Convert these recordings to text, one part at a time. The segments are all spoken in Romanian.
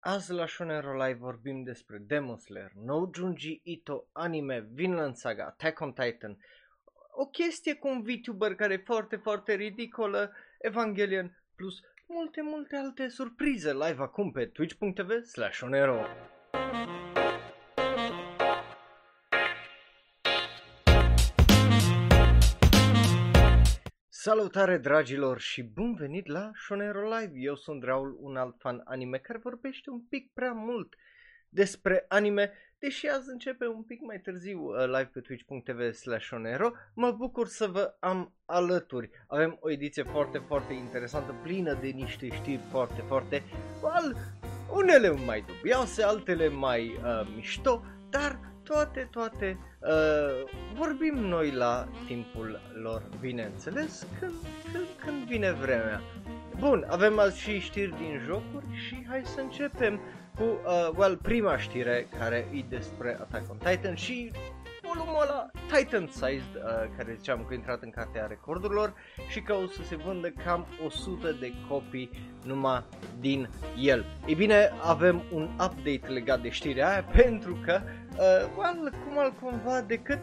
Azi la Shonero Live vorbim despre Demon Slayer, No Junji Ito anime, Vinland Saga, Attack on Titan, o chestie cu un VTuber care e foarte, foarte ridicolă, Evangelion, plus multe, multe alte surprize live acum pe twitch.tv slash onero. Salutare dragilor și bun venit la Shonero Live. Eu sunt Raul, un alt fan anime care vorbește un pic prea mult despre anime, deși azi începe un pic mai târziu uh, live pe twitch.tv slash onero. Mă bucur să vă am alături. Avem o ediție foarte, foarte interesantă, plină de niște știri foarte, foarte, well, unele mai dubioase, altele mai uh, mișto, dar toate, toate uh, vorbim noi la timpul lor, bineînțeles, când, când, când vine vremea. Bun, avem azi și știri din jocuri și hai să începem cu, uh, well, prima știre care e despre Attack on Titan și volumul ăla Titan Sized, uh, care ziceam că a intrat în cartea recordurilor și că o să se vândă cam 100 de copii numai din el. Ei bine, avem un update legat de știrea aia pentru că, uh, well, cum altcumva decât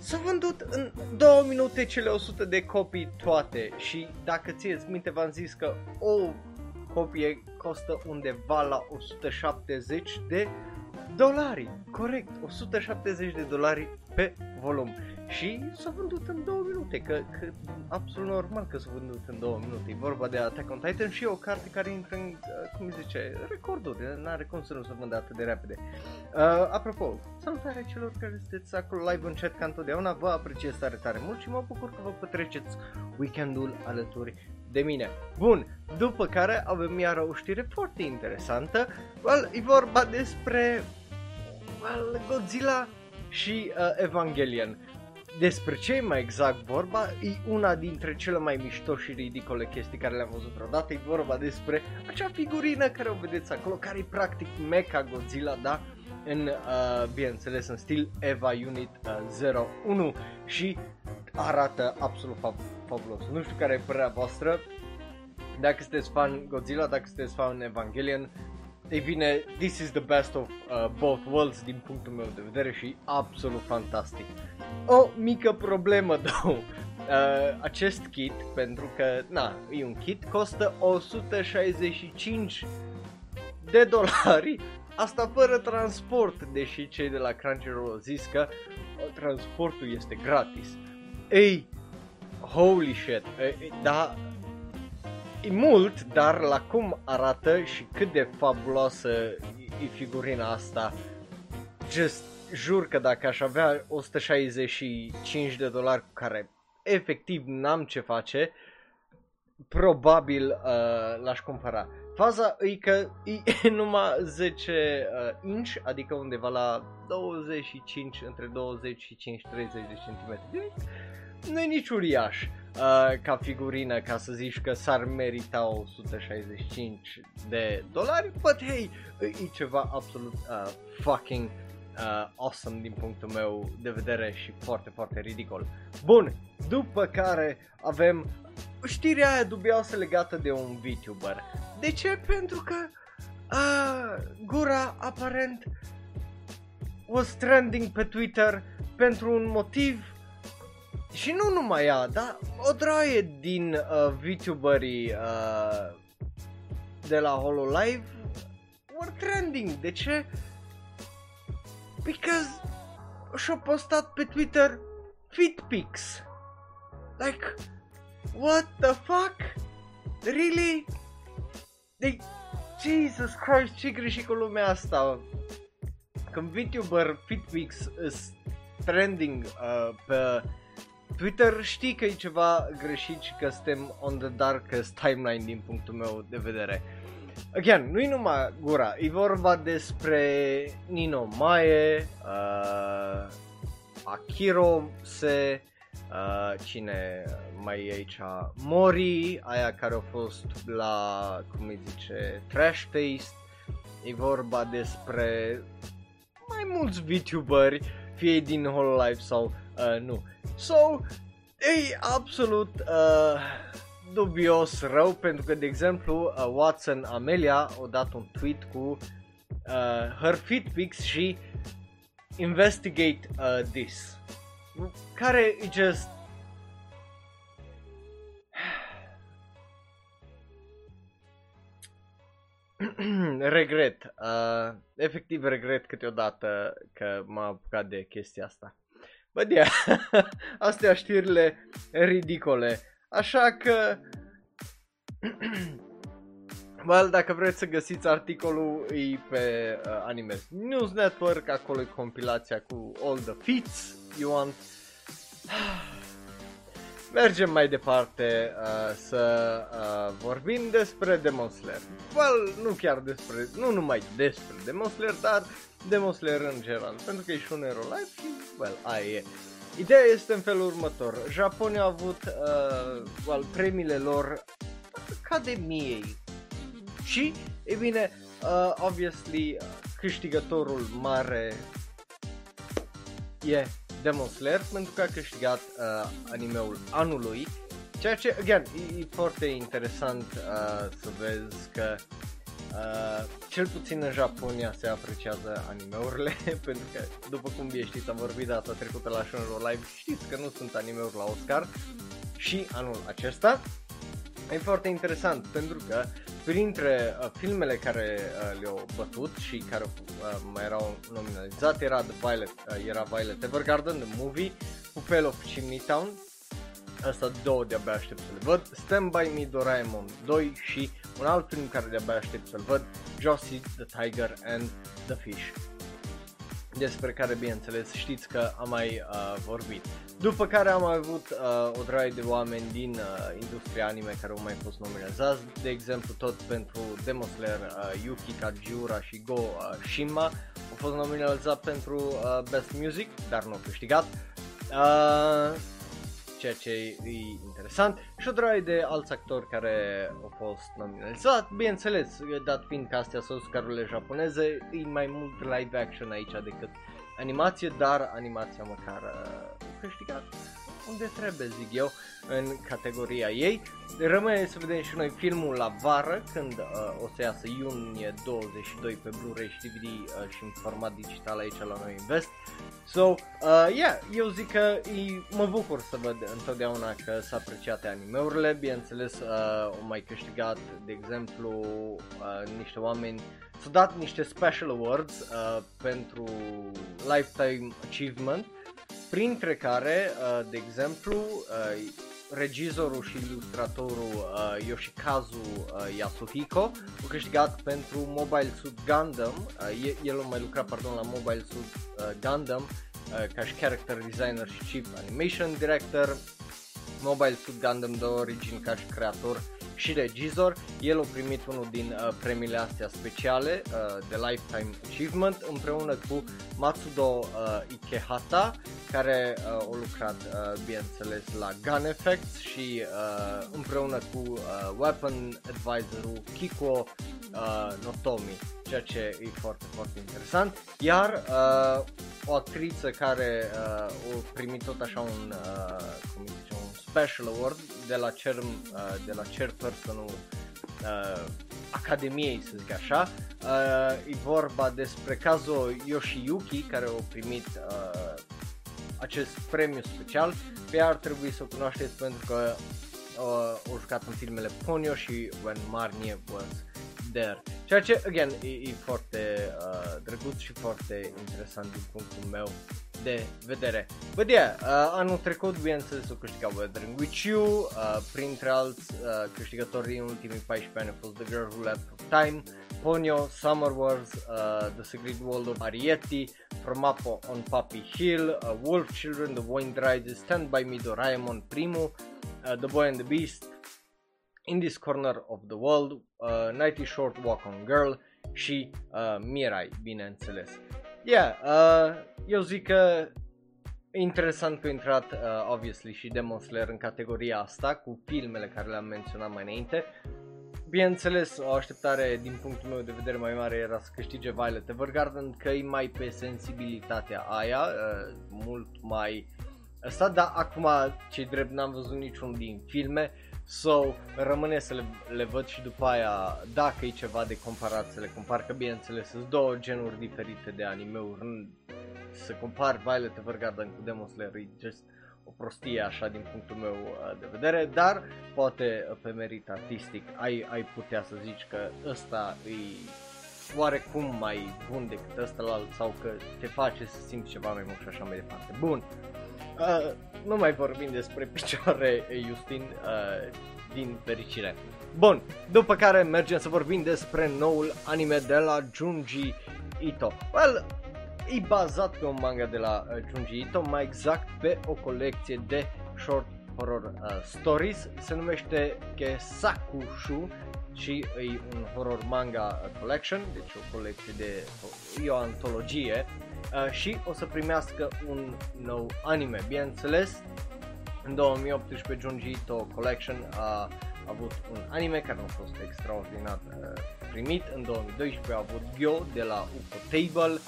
S-a vândut în 2 minute cele 100 de copii toate și dacă ți-eți minte v-am zis că o copie costă undeva la 170 de dolari. Corect, 170 de dolari pe volum. Și s-a vândut în 2 minute, că, că absolut normal că s-a vândut în 2 minute. E vorba de Attack on Titan și o carte care intră în, uh, cum zice, recorduri. N-are cum să nu se vândă atât de repede. Uh, apropo, salutare celor care sunteți acolo live în chat ca întotdeauna. Vă apreciez tare, tare mult și mă bucur că vă petreceți weekendul alături de mine. Bun, după care avem iară o știre foarte interesantă. Well, e vorba despre well, Godzilla și uh, Evangelion. Despre ce e mai exact vorba, e una dintre cele mai mișto și ridicole chestii care le-am văzut vreodată. E vorba despre acea figurină care o vedeți acolo, care e practic Mecha Godzilla, da? În, uh, bineînțeles, în stil Eva Unit uh, 01 și arată absolut fabulos. Nu știu care e părerea voastră, dacă sunteți fan Godzilla, dacă sunteți fan Evangelion, ei bine, this is the best of uh, both worlds din punctul meu de vedere și absolut fantastic. O mică problemă, două. Uh, acest kit, pentru că, na, e un kit, costă 165 de dolari, asta fără transport, deși cei de la Crunchyroll au zis că uh, transportul este gratis. Ei, holy shit, da, e mult, dar la cum arată și cât de fabuloasă e figurina asta, just jur că dacă aș avea 165 de dolari cu care efectiv n-am ce face, probabil uh, l-aș cumpăra. Faza e că e numai 10 uh, inch, adică undeva la 25, între 25 și 30 de centimetri. Nu e nici uriaș uh, ca figurină ca să zici că s-ar merita 165 de dolari, but hey, e ceva absolut uh, fucking uh, awesome din punctul meu de vedere și foarte, foarte ridicol. Bun, după care avem știrea aia dubioasă legată de un VTuber. De ce? Pentru că uh, gura aparent was trending pe Twitter pentru un motiv și nu numai ea, dar o draie din uh, VTuberii uh, de la HoloLive were trending. De ce? Because și-a postat pe Twitter fit pics. Like, what the fuck? Really? De- Jesus Christ, ce greșit cu lumea asta? Când VTuber Fitpix is trending uh, pe Twitter știi că e ceva greșit și că suntem on the darkest timeline din punctul meu de vedere. Again, nu-i numai gura, e vorba despre Nino Mae, uh, Akiro Se, uh, cine mai e aici, Mori, aia care a fost la, cum îi zice, Trash Taste, e vorba despre mai mulți VTuberi, fie din Hololive sau uh, nu. So, e absolut uh, dubios rău pentru că, de exemplu, uh, Watson Amelia a dat un tweet cu uh, her feet pics și investigate uh, this. Care e just regret, uh, efectiv regret câteodată că m-am apucat de chestia asta. Bă, yeah, astea știrile ridicole. Așa că, well, dacă vreți să găsiți articolul, e pe uh, Anime News Network, acolo e compilația cu all the feats you want. Mergem mai departe uh, să uh, vorbim despre Demon Slayer. Well, nu chiar despre, nu numai despre Demon Slayer, dar Demon Slayer în general, pentru că e și un hero live și, well, aia e. Ideea este în felul următor. Japonia a avut uh, well, premiile lor Academiei și, e bine, uh, obviously, câștigătorul mare e Demon Slayer pentru că a câștigat uh, animeul anului. Ceea ce, again, e, e foarte interesant uh, să vezi că uh, cel puțin în Japonia se apreciază animeurile pentru că, după cum bine știți, am vorbit data trecută la Shonro Live, știți că nu sunt animeuri la Oscar și anul acesta. E foarte interesant pentru că printre uh, filmele care uh, le-au bătut și care uh, mai erau nominalizate era The Violet, uh, era Violet Evergarden, The Movie, Pupel of Chimney Town, Asta două de-abia aștept să le văd, Stand By Me Doraemon 2 și un alt film care de-abia aștept să-l văd, Josie, The Tiger and The Fish despre care bineînțeles știți că am mai uh, vorbit. După care am avut uh, o draie de oameni din uh, industria anime care au mai fost nominalizați, de exemplu tot pentru Demon Slayer, uh, Yuki Kajiura și Go uh, Shima au fost nominalizat pentru uh, Best Music, dar nu au câștigat. Uh, ceea ce e interesant. Și o draie de alți actori care au fost nominalizați, bineînțeles, dat fiind că astea sunt Oscarurile japoneze, e mai mult live action aici decât animație, dar animația măcar uh, câștigat unde trebuie, zic eu, în categoria ei. Rămâne să vedem și noi filmul la vară, când uh, o să iasă iunie 22 pe Blu-ray și DVD uh, și în format digital aici la noi Invest. So, uh, yeah, eu zic că e, mă bucur să văd întotdeauna că s-a apreciate animeurile, bineînțeles, uh, au mai câștigat, de exemplu, uh, niște oameni S-au dat niște special awards uh, pentru Lifetime Achievement printre care, uh, de exemplu, uh, regizorul și ilustratorul uh, Yoshikazu uh, Yasuhiko a câștigat pentru Mobile Suit Gundam, uh, el a mai lucrat pardon, la Mobile Suit uh, Gundam uh, ca și character designer și chief animation director, Mobile Suit Gundam de origine ca și creator și regizor. El a primit unul din uh, premiile astea speciale uh, de Lifetime Achievement împreună cu Matsudo uh, Ikehata, care uh, a lucrat, uh, bineînțeles, la Gun Effects și uh, împreună cu uh, Weapon Advisorul Kiko uh, Notomi, ceea ce e foarte, foarte interesant. Iar uh, o actriță care uh, a primit tot așa un, uh, cum zice, un special award de la, cer, uh, de la chairperson-ul uh, Academiei, să zic așa. Uh, e vorba despre cazul Yoshiyuki, care a primit uh, acest premiu special. Pe ea ar trebui să o cunoașteți pentru că uh, a jucat în filmele Ponyo și When Marnie Was There. Ceea ce, again, e, e foarte uh, drăguț și foarte interesant din punctul meu de vedere. But yeah, uh, anul trecut, bineînțeles, o câștigat Weathering With You, uh, printre alți uh, câștigători din ultimii 14 ani a fost The Girl Who Left of Time, Ponyo, Summer Wars, uh, The Secret World of Arietti, From Up on Puppy Hill, uh, Wolf Children, The Wind Rises, Stand By Me, Doraemon, primul, uh, The Boy and the Beast, In This Corner of the World, uh, Nighty Short Walk on Girl și uh, Mirai, bineînțeles. Yeah, uh, eu zic că e interesant că a intrat, uh, obviously, și Demon Slayer în categoria asta, cu filmele care le-am menționat mai înainte. Bineînțeles, o așteptare din punctul meu de vedere mai mare era să câștige Violet Evergarden, că e mai pe sensibilitatea aia, uh, mult mai ăsta, dar acum, ce drept, n-am văzut niciun din filme, So, rămâne să le, le văd și după aia dacă e ceva de comparat să le compar, că bineînțeles sunt două genuri diferite de anime-uri, să compar Violet Evergarden cu Demon Slayer e just o prostie așa din punctul meu uh, de vedere, dar poate uh, pe merit artistic ai, ai putea să zici că ăsta e oarecum mai bun decât ăsta la alt sau că te face să simți ceva mai mult și așa mai departe. Bun, uh, nu mai vorbim despre picioare Justin uh, din fericire. Bun, după care mergem să vorbim despre noul anime de la Junji Ito. Well, e bazat pe un manga de la uh, Junji Ito, mai exact pe o colecție de short horror uh, stories, se numește Kesakushu și e un horror manga collection, deci o colecție de, e o antologie uh, și o să primească un nou anime. Bineînțeles, în 2018 Junji Ito Collection a avut un anime care nu a fost extraordinar uh, primit. În 2012 a avut Gyo de la UFO Table, uh,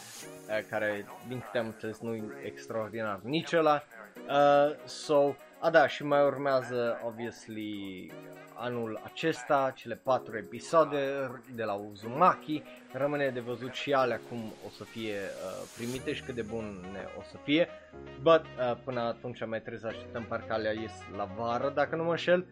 care din câte am înțeles nu e extraordinar nici ăla. Uh, so, a da, și mai urmează, obviously, anul acesta, cele patru episoade de la Uzumaki. Rămâne de văzut și alea cum o să fie uh, primite și cât de bune o să fie. But uh, până atunci mai trebuie să așteptăm parcă alea ies la vară, dacă nu mă înșel.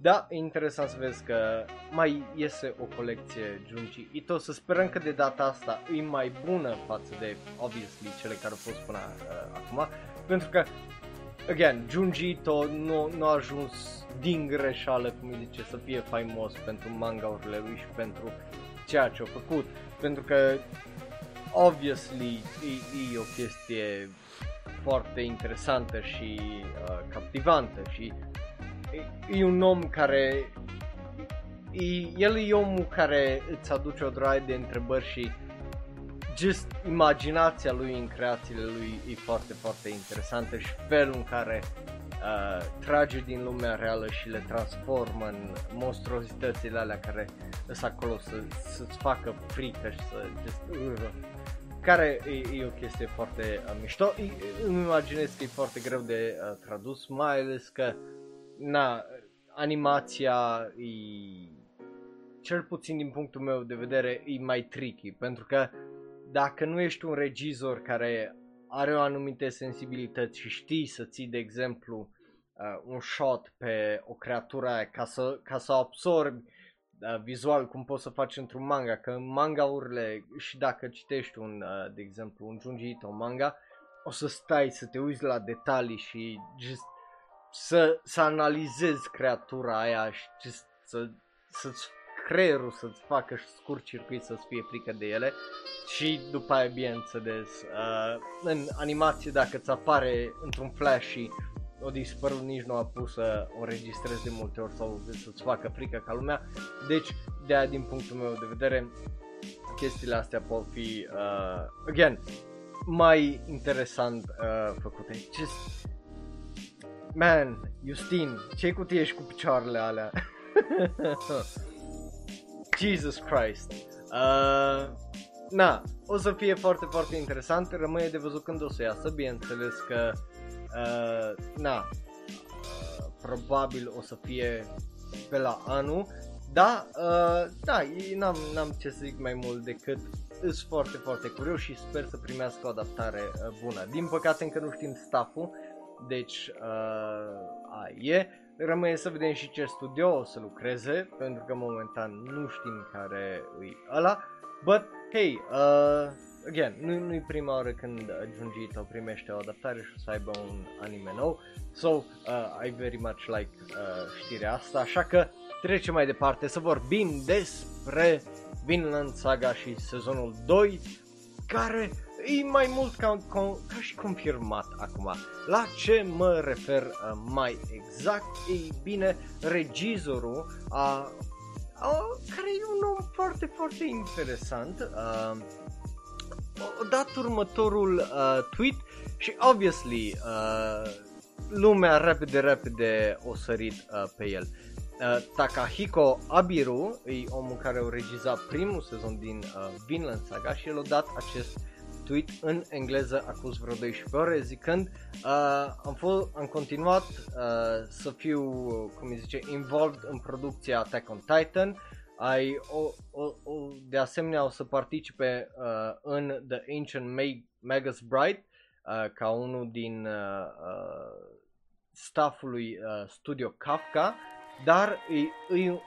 Da, e interesant să vezi că mai iese o colecție Junji Ito, să sperăm că de data asta e mai bună față de, obviously, cele care au fost până uh, acum, pentru că again, Junji Ito nu, nu a ajuns din greșeală, cum îi zice, să fie faimos pentru manga-urile lui și pentru ceea ce a făcut. Pentru că, obviously, e, e o chestie foarte interesantă și uh, captivantă și e, e un om care e, el e omul care îți aduce o draie de întrebări și just imaginația lui în creațiile lui e foarte, foarte interesantă și felul în care uh, trage din lumea reală și le transformă în monstruozitățile alea care sunt acolo să, să-ți facă frică și să just, uh, care e, e o chestie foarte uh, mișto. E, îmi imaginez că e foarte greu de uh, tradus, mai ales că na, animația e cel puțin din punctul meu de vedere e mai tricky pentru că dacă nu ești un regizor care are o anumite sensibilități și știi să ții, de exemplu, uh, un shot pe o creatură aia ca să, ca să absorbi uh, vizual cum poți să faci într-un manga, că în manga-urile și dacă citești un, uh, de exemplu, un Junji Ito manga, o să stai să te uiți la detalii și just să, să analizezi creatura aia și just să, să-ți creierul să-ți facă scurt circuit să-ți fie frică de ele. Și după aia bineînțeles uh, în animație dacă ți apare într-un flash și o dispărut nici nu a pus să o înregistrezi de multe ori sau să-ți facă frică ca lumea. Deci de aia din punctul meu de vedere chestiile astea pot fi uh, again mai interesant uh, făcute. Just, man, Justin, ce cu tine și cu picioarele alea? Jesus Christ. Uh, na, o să fie foarte, foarte interesant. Rămâne de văzut când o să iasă. Bineînțeles că, uh, na, uh, probabil o să fie pe la anul. Da, uh, da, n-am, n-am ce să zic mai mult decât sunt foarte, foarte curios și sper să primească o adaptare uh, bună. Din păcate încă nu știm stafful, deci uh, a, e. Rămâne să vedem și ce studio o să lucreze, pentru că momentan nu știm care e ăla. But, hey, uh, again, nu, nu-i prima oară când Junji Ito primește o adaptare și o să aibă un anime nou. So, uh, I very much like uh, știrea asta, așa că trecem mai departe să vorbim despre Vinland Saga și sezonul 2, care e mai mult ca, ca, ca și confirmat acum. La ce mă refer uh, mai exact? Ei bine, regizorul a, a, care e un om foarte, foarte interesant, uh, a dat următorul uh, tweet și obviously uh, lumea repede, repede o sărit uh, pe el. Uh, Takahiko Abiru e omul care a regizat primul sezon din uh, Vinland Saga și el a dat acest tweet în engleză acum vreo 12 ore zicând uh, am, fost, am continuat uh, să fiu, cum îi zice, involved în producția Attack on Titan. Ai, o, o, o, de asemenea o să participe uh, în The Ancient Mag- Magus Bride uh, ca unul din uh, uh, staffului uh, Studio Kafka, dar e, e,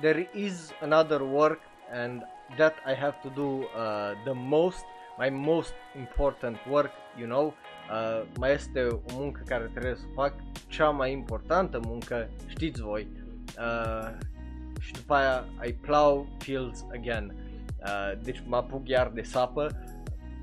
there is another work and that I have to do uh, the most, my most important work, you know, uh, mai este o muncă care trebuie să fac, cea mai importantă muncă, știți voi, uh, și după aia I plow fields again. Uh, deci mă apuc iar de sapă,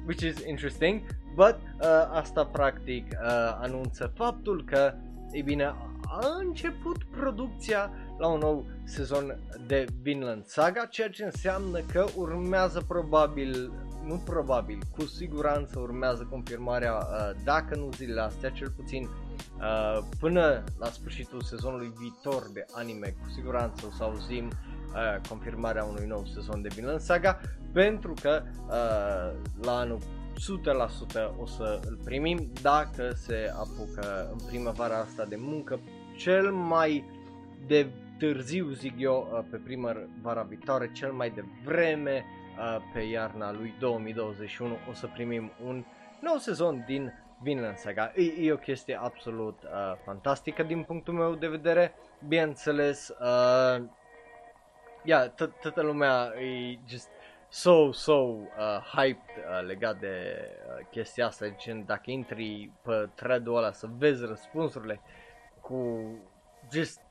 which is interesting, but uh, asta practic uh, anunță faptul că, e bine, a început producția la un nou sezon de Vinland Saga, ceea ce înseamnă că urmează probabil, nu probabil, cu siguranță urmează confirmarea, uh, dacă nu zilele astea, cel puțin uh, până la sfârșitul sezonului viitor de anime, cu siguranță o să auzim uh, confirmarea unui nou sezon de Vinland Saga, pentru că uh, la anul 100% o să îl primim dacă se apucă în primăvara asta de muncă cel mai de târziu, zic eu, uh, pe primăvara viitoare, cel mai devreme uh, pe iarna lui 2021 o să primim un nou sezon din Vinland Saga. E, e o chestie absolut uh, fantastică din punctul meu de vedere. Bineînțeles, uh, yeah, toată lumea e just so, so uh, hyped uh, legat de uh, chestia asta, gen dacă intri pe thread-ul ăla să vezi răspunsurile cu just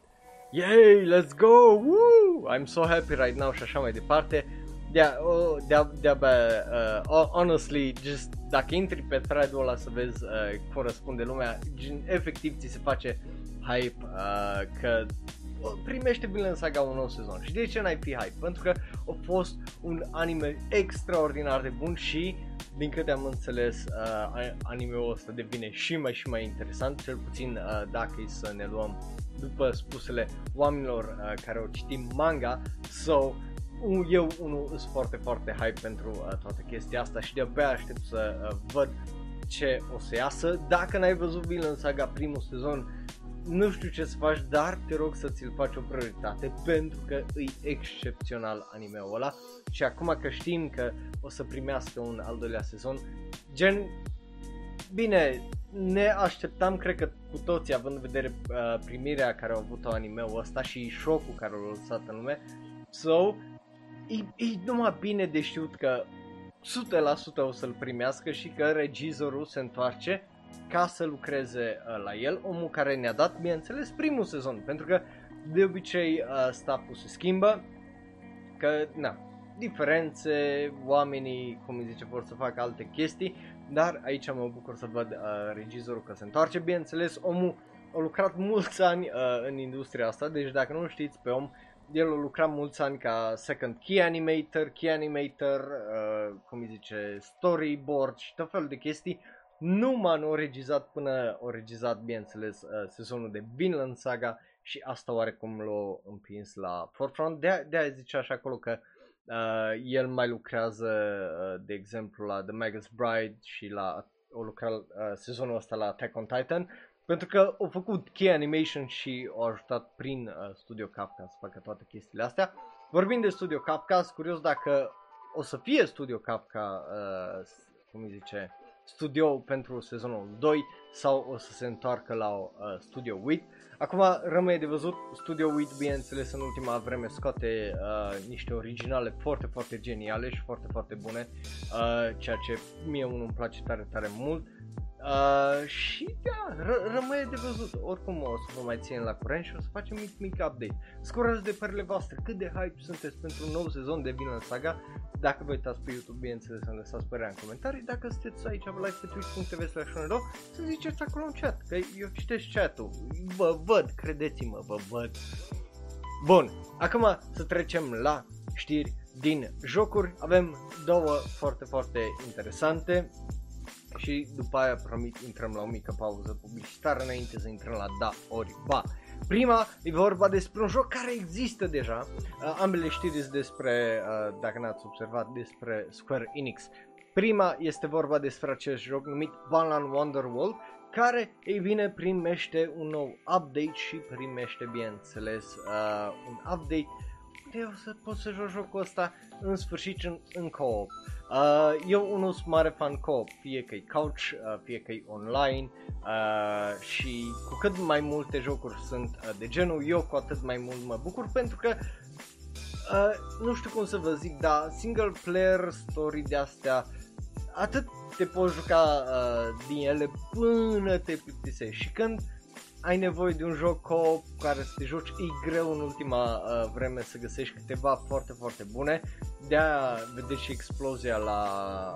yay, let's go, woo, I'm so happy right now și așa mai departe. Yeah, oh, de-a, de-abia, uh, honestly, just dacă intri pe thread-ul ăla să vezi uh, cum răspunde lumea, gen, efectiv ți se face hype uh, că primește Vinland Saga un nou sezon. Și de ce n-ai fi hype? Pentru că a fost un anime extraordinar de bun și, din câte am înțeles, uh, anime-ul ăsta devine și mai și mai interesant, cel puțin uh, dacă e să ne luăm după spusele oamenilor uh, care au citit manga. So, eu unul sunt foarte, foarte hype pentru uh, toată chestia asta și de-abia aștept să uh, văd ce o să iasă. Dacă n-ai văzut Vinland Saga primul sezon, nu știu ce să faci, dar te rog să ți-l faci o prioritate pentru că e excepțional anime-ul ăla și acum că știm că o să primească un al doilea sezon, gen, bine, ne așteptam, cred că cu toții, având în vedere uh, primirea care au avut-o anime-ul ăsta și șocul care l-a lăsat în lume, so, e, e numai bine de știut că 100% o să-l primească și că regizorul se întoarce ca să lucreze uh, la el, omul care ne-a dat, bineînțeles, primul sezon, pentru că de obicei uh, stafful se schimbă, că, na, diferențe, oamenii, cum îi zice, vor să facă alte chestii, dar aici mă bucur să văd uh, regizorul că se întoarce, bineînțeles, omul a lucrat mulți ani uh, în industria asta, deci dacă nu știți pe om, el a lucrat mulți ani ca second key animator, key animator, uh, cum îi zice, storyboard și tot felul de chestii, numai nu o regizat până o regizat, bineînțeles, uh, sezonul de Vinland Saga și asta oarecum l-a împins la forefront. De, de aia zice așa acolo că uh, el mai lucrează, uh, de exemplu, la The Magus Bride și la o lucra uh, sezonul ăsta la Attack on Titan, pentru că au făcut key animation și au ajutat prin uh, Studio Kafka să facă toate chestiile astea. Vorbind de Studio Kafka, sunt curios dacă o să fie Studio Kafka, uh, cum îi zice, studio pentru sezonul 2 sau o să se întoarcă la uh, Studio Wit. Acum rămâne de văzut, Studio Wit bineînțeles în ultima vreme scoate uh, niște originale foarte foarte geniale și foarte foarte bune, uh, ceea ce mie unul îmi place tare tare mult. Uh, și da, r- rămâne de văzut. Oricum o să vă mai țin la curent și o să facem mic, mic update. Scurați de părele voastre, cât de hype sunteți pentru un nou sezon de Vinland Saga. Dacă vă uitați pe YouTube, bineînțeles, să lăsați părerea în comentarii. Dacă sunteți aici pe live pe twitch.tv slash să ziceți acolo în chat, că eu citesc chat-ul. Vă văd, credeți-mă, vă văd. Bun, acum să trecem la știri din jocuri. Avem două foarte, foarte interesante și după aia promit intrăm la o mică pauză publicitară înainte să intrăm la da ori ba. Prima e vorba despre un joc care există deja, uh, ambele știri despre, uh, dacă n-ați observat, despre Square Enix. Prima este vorba despre acest joc numit Balan Wonderworld, care, ei bine, primește un nou update și primește, bineînțeles, uh, un update de o să pot să joc jocul ăsta în sfârșit în, în co-op. Uh, eu unul sunt mare fan co-op, fie că e couch, uh, fie că e online uh, și cu cât mai multe jocuri sunt uh, de genul, eu cu atât mai mult mă bucur pentru că uh, nu știu cum să vă zic, dar single player story de astea atât te poți juca uh, din ele până te plictisești. Și când ai nevoie de un joc co care să te joci, e greu în ultima uh, vreme să găsești câteva foarte, foarte bune. De-aia vedeți și explozia la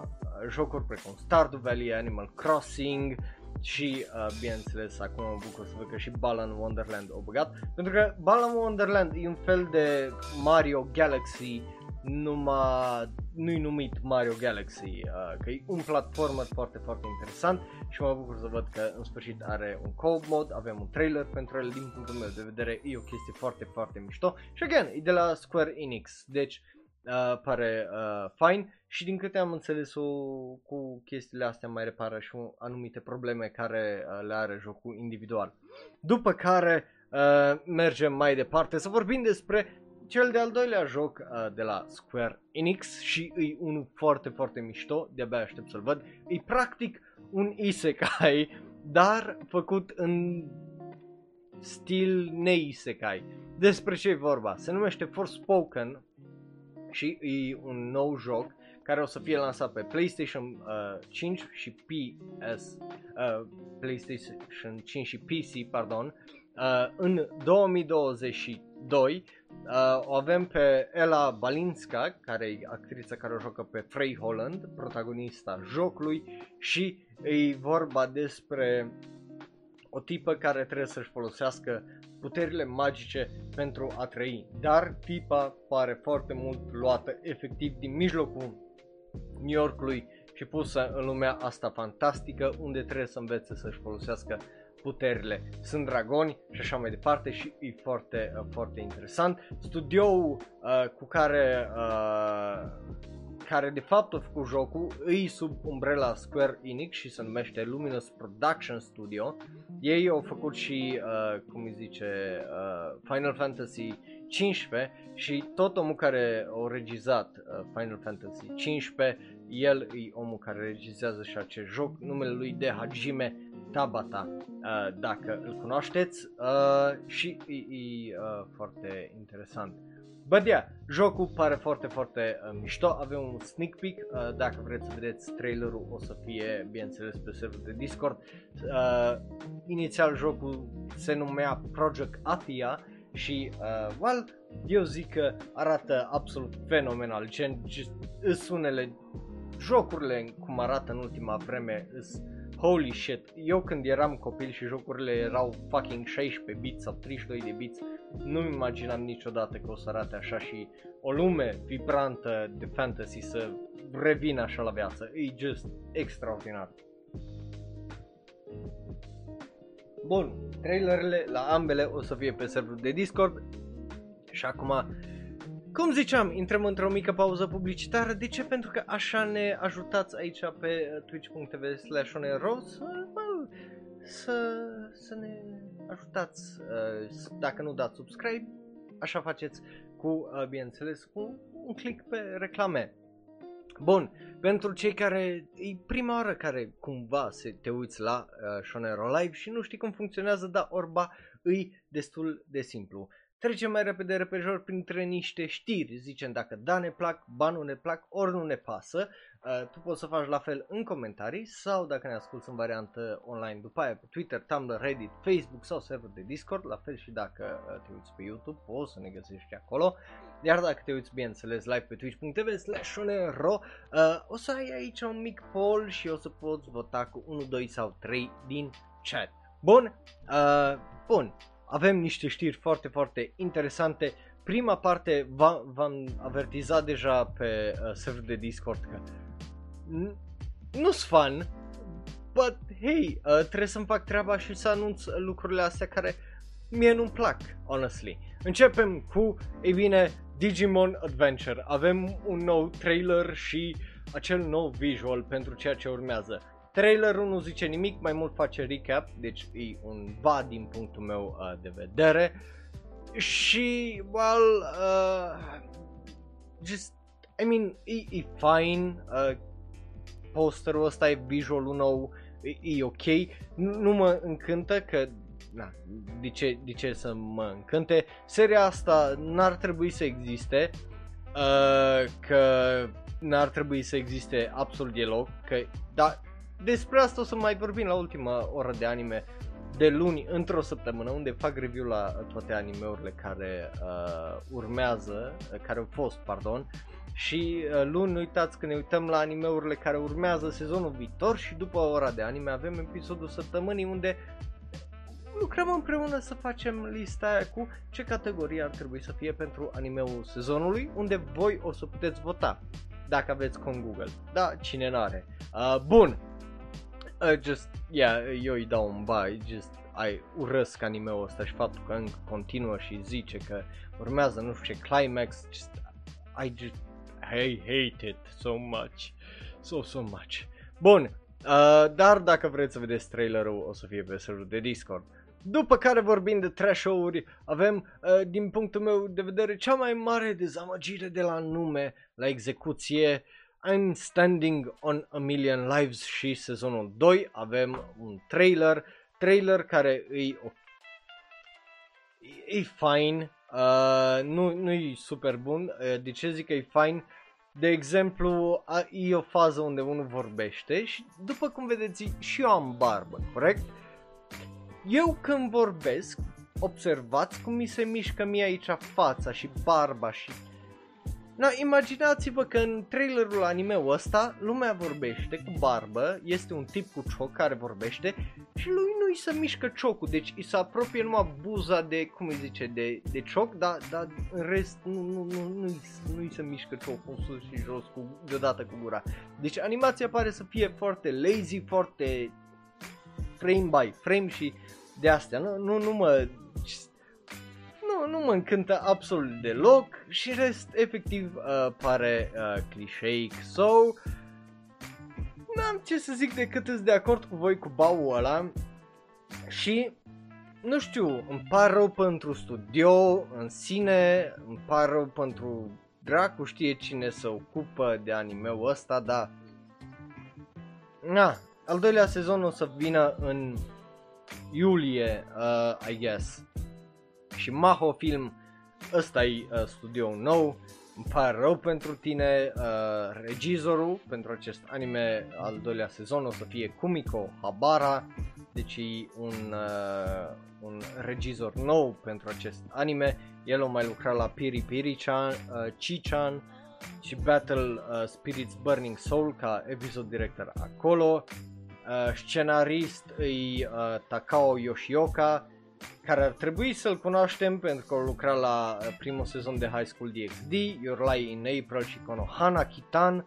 uh, jocuri precum Stardew Valley, Animal Crossing și, uh, bineînțeles, acum mă bucur să văd că și Balan Wonderland o băgat, pentru că Balan Wonderland e un fel de Mario Galaxy numai, nu-i numit Mario Galaxy, uh, că e un platformer foarte, foarte interesant și mă bucur să văd că în sfârșit are un co-op mod, avem un trailer pentru el, din punctul meu de vedere e o chestie foarte, foarte mișto și again, e de la Square Enix, deci uh, pare uh, fine și din câte am înțeles cu chestiile astea mai repară și anumite probleme care uh, le are jocul individual. După care uh, mergem mai departe să vorbim despre cel de-al doilea joc uh, de la Square Enix și e unul foarte, foarte mișto, de-abia aștept să-l văd. E practic un isekai, dar făcut în stil ne-isekai. Despre ce e vorba? Se numește Forspoken și e un nou joc care o să fie lansat pe PlayStation uh, 5 și PS, uh, PlayStation 5 și PC, pardon, uh, în 2022 Uh, o avem pe Ella Balinska, care e actrița care o joacă pe Frey Holland, protagonista jocului și e vorba despre o tipă care trebuie să-și folosească puterile magice pentru a trăi. Dar tipa pare foarte mult luată efectiv din mijlocul New Yorkului și pusă în lumea asta fantastică unde trebuie să învețe să-și folosească puterile. Sunt dragoni și așa mai departe și e foarte, uh, foarte interesant. Studioul uh, cu care uh, care de fapt a făcut jocul, îi sub umbrela Square Enix și se numește Luminous Production Studio. Ei au făcut și, uh, cum îi zice, uh, Final Fantasy 15 și tot omul care a regizat uh, Final Fantasy 15, el e omul care regizează și acest joc, numele lui de Hajime Tabata, uh, dacă îl cunoașteți uh, și e, e uh, foarte interesant. But yeah, jocul pare foarte, foarte uh, mișto, avem un sneak peek, uh, dacă vreți să vedeți trailerul o să fie, bineînțeles, pe serverul de Discord. Uh, inițial jocul se numea Project Athia și, uh, well, eu zic că arată absolut fenomenal, gen, just, unele jocurile cum arată în ultima vreme, îs, holy shit, eu când eram copil și jocurile erau fucking 16 bits sau 32 de bits, nu imaginam niciodată că o să arate așa și o lume vibrantă de fantasy să revină așa la viață. E just extraordinar. Bun, trailerele la ambele o să fie pe serverul de Discord și acum cum ziceam, intrăm într-o mică pauză publicitară. De ce? Pentru că așa ne ajutați aici pe twitch.tv slash să, să, să ne ajutați. Uh, dacă nu dați subscribe, așa faceți cu, uh, bineînțeles, cu un click pe reclame. Bun, pentru cei care e prima oară care cumva se te uiți la uh, Shonero Live și nu știi cum funcționează, dar orba îi destul de simplu. Trecem mai repede repejor printre niște știri, zicem dacă da ne plac, ba nu ne plac, ori nu ne pasă. Uh, tu poți să faci la fel în comentarii sau dacă ne asculti în variantă online după aia pe Twitter, Tumblr, Reddit, Facebook sau server de Discord, la fel și dacă uh, te uiți pe YouTube, poți să ne găsești acolo. Iar dacă te uiți bineînțeles live pe twitch.tv slash uh, o să ai aici un mic poll și o să poți vota cu 1, 2 sau 3 din chat. Bun, uh, bun, avem niște știri foarte, foarte interesante. Prima parte v-am avertizat deja pe uh, server de Discord că nu sunt fan, but hey, uh, trebuie să-mi fac treaba și să anunț lucrurile astea care mie nu-mi plac, honestly. Începem cu, ei bine, Digimon Adventure. Avem un nou trailer și acel nou visual pentru ceea ce urmează. Trailerul nu zice nimic, mai mult face recap, deci e un va din punctul meu uh, de vedere. Și, well, uh, just, I mean, e, e fine, uh, posterul ăsta e visualul nou, e, e ok, nu, nu mă încântă că na, de ce, de ce să mă încânte. Seria asta n-ar trebui să existe, uh, că n-ar trebui să existe absolut deloc, că, da, despre asta o să mai vorbim la ultima oră de anime de luni într-o săptămână unde fac review la toate animeurile care uh, urmează, uh, care au fost, pardon. Și uh, luni nu uitați că ne uităm la animeurile care urmează sezonul viitor și după ora de anime avem episodul săptămânii unde lucrăm împreună să facem lista aia cu ce categorie ar trebui să fie pentru animeul sezonului, unde voi o să puteți vota dacă aveți con Google. Da, cine n-are. Uh, bun. Uh, just, yeah, eu îi dau un bai, just ai urăsc animeul ăsta și faptul că încă continuă și zice că urmează nu știu ce climax, just, I just I hate it so much, so so much. Bun, uh, dar dacă vreți să vedeți trailerul o să fie pe serverul de Discord. După care vorbim de trash uri avem, uh, din punctul meu de vedere, cea mai mare dezamăgire de la nume, la execuție. I'm Standing on a Million Lives și sezonul 2 avem un trailer, trailer care îi e fine, uh, nu, nu e super bun, uh, de ce zic că e fine? De exemplu, a, e o fază unde unul vorbește și după cum vedeți și eu am barbă, corect? Eu când vorbesc, observați cum mi se mișcă mie aici fața și barba și... Na, imaginați-vă că în trailerul anime ăsta lumea vorbește cu barbă, este un tip cu cioc care vorbește și lui nu-i se mișcă ciocul, deci îi se apropie numai buza de, cum îi zice, de, de cioc, dar, dar în rest nu, nu, nu, nu-i, nu-i se mișcă ciocul sus și jos cu, deodată cu gura. Deci animația pare să fie foarte lazy, foarte frame by frame și de astea. Nu, nu, nu mă... Nu, nu mă încântă absolut deloc și rest efectiv uh, pare uh, clișeic. So, n-am ce să zic decât îți de acord cu voi cu baul ăla și nu știu, îmi pare rău pentru studio în sine, îmi pare rău pentru dracu știe cine se ocupă de animeul ăsta, dar na, al doilea sezon o să vină în iulie, uh, I guess. Și Maho Film, ăsta e uh, studio nou, îmi pare rău pentru tine, uh, regizorul pentru acest anime al doilea sezon. O să fie Kumiko Habara, deci e un, uh, un regizor nou pentru acest anime, el o mai lucra la Piri Piri-chan, uh, Chi-chan și Battle uh, Spirits Burning Soul ca episod director acolo, Uh, scenarist e uh, Takao Yoshioka, care ar trebui să-l cunoaștem pentru că a lucrat la uh, primul sezon de High School DxD, Your Lie in April și Konohana Kitan,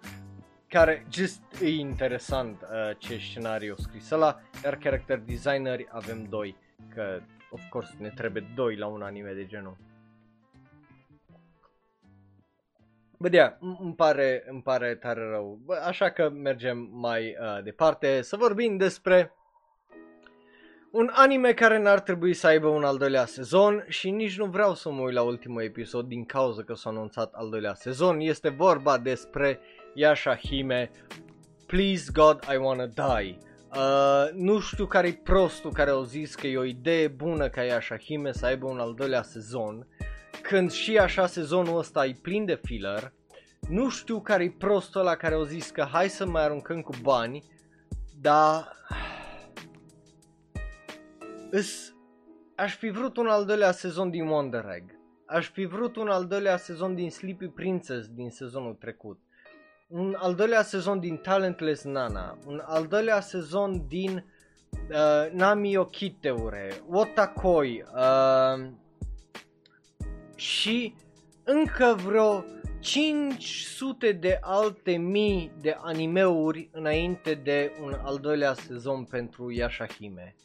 care just e interesant uh, ce scenariu scris ăla, iar character designeri avem doi, că of course ne trebuie doi la un anime de genul. Bă, yeah, îmi pare, îmi pare tare rău. Bă, așa că mergem mai uh, departe să vorbim despre un anime care n-ar trebui să aibă un al doilea sezon și nici nu vreau să mă uit la ultimul episod din cauza că s-a anunțat al doilea sezon. Este vorba despre Yashahime Please God I Wanna Die. Uh, nu știu care-i prostul care au zis că e o idee bună ca Yashahime să aibă un al doilea sezon când și așa sezonul ăsta e plin de filler, nu știu care e prostul ăla care au zis că hai să mai aruncăm cu bani, dar îs, aș fi vrut un al doilea sezon din Wonder Egg. Aș fi vrut un al doilea sezon din Sleepy Princess din sezonul trecut. Un al doilea sezon din Talentless Nana. Un al doilea sezon din uh, Nami Okiteure. Otakoi. Uh, și încă vreo 500 de alte mii de animeuri înainte de un al doilea sezon pentru Yashahime.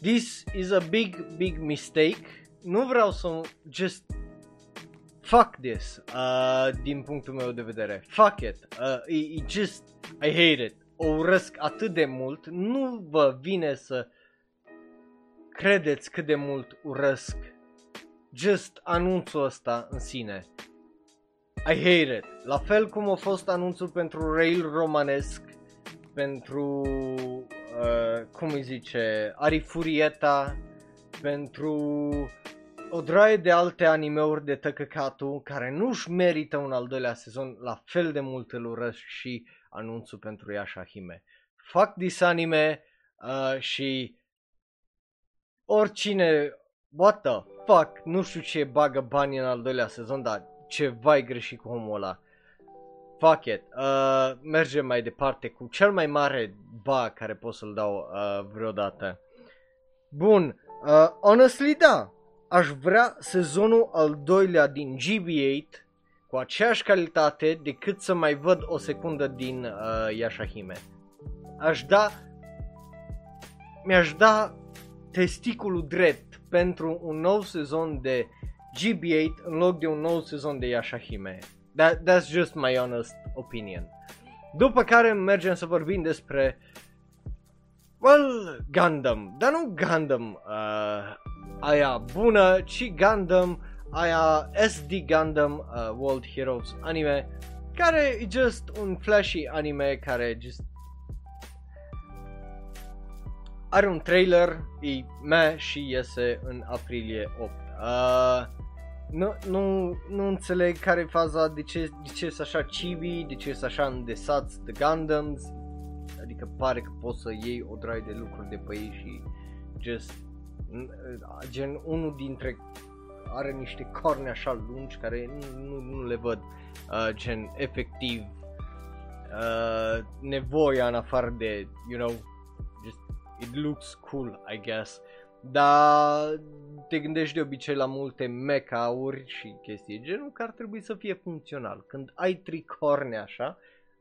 This is a big, big mistake. Nu vreau să just fuck this, uh, din punctul meu de vedere. Fuck it. Uh, e, e just, I hate it. O urăsc atât de mult, nu vă vine să credeți cât de mult urăsc just anunțul ăsta în sine. I hate it. La fel cum a fost anunțul pentru Rail Romanesc, pentru, uh, cum îi zice, Arifurieta, pentru o draie de alte animeuri de tăcăcatul care nu-și merită un al doilea sezon, la fel de mult îl urăsc și anunțul pentru Yashahime. Fuck this anime uh, și oricine, what the fuck, nu știu ce bagă bani în al doilea sezon, dar ceva e greșit cu omul ăla. Fuck it. Uh, mergem mai departe cu cel mai mare ba care pot să-l dau uh, vreodată. Bun, uh, honestly da, aș vrea sezonul al doilea din GB8 cu aceeași calitate decât să mai văd o secundă din uh, Yashahime. Aș da mi-aș da testiculul drept pentru un nou sezon de GB8 în loc de un nou sezon de Yashahime. That, that's just my honest opinion. După care mergem să vorbim despre Well, Gundam, dar nu Gundam uh, aia bună, ci Gundam aia SD Gundam uh, World Heroes anime care e just un flashy anime care just are un trailer, e me și iese în aprilie 8. Uh, nu, nu, nu înțeleg care e faza, de ce, de ce sunt așa chibi, de ce sunt așa îndesați de Gundams, adică pare că poți să iei o draie de lucruri de pe ei și just, gen unul dintre are niște corne așa lungi care nu, nu, nu le văd uh, gen efectiv uh, nevoia în afară de, you know, just it looks cool, I guess. Dar te gândești de obicei la multe mecauri și chestii genul că ar trebui să fie funcțional. Când ai tricorne așa,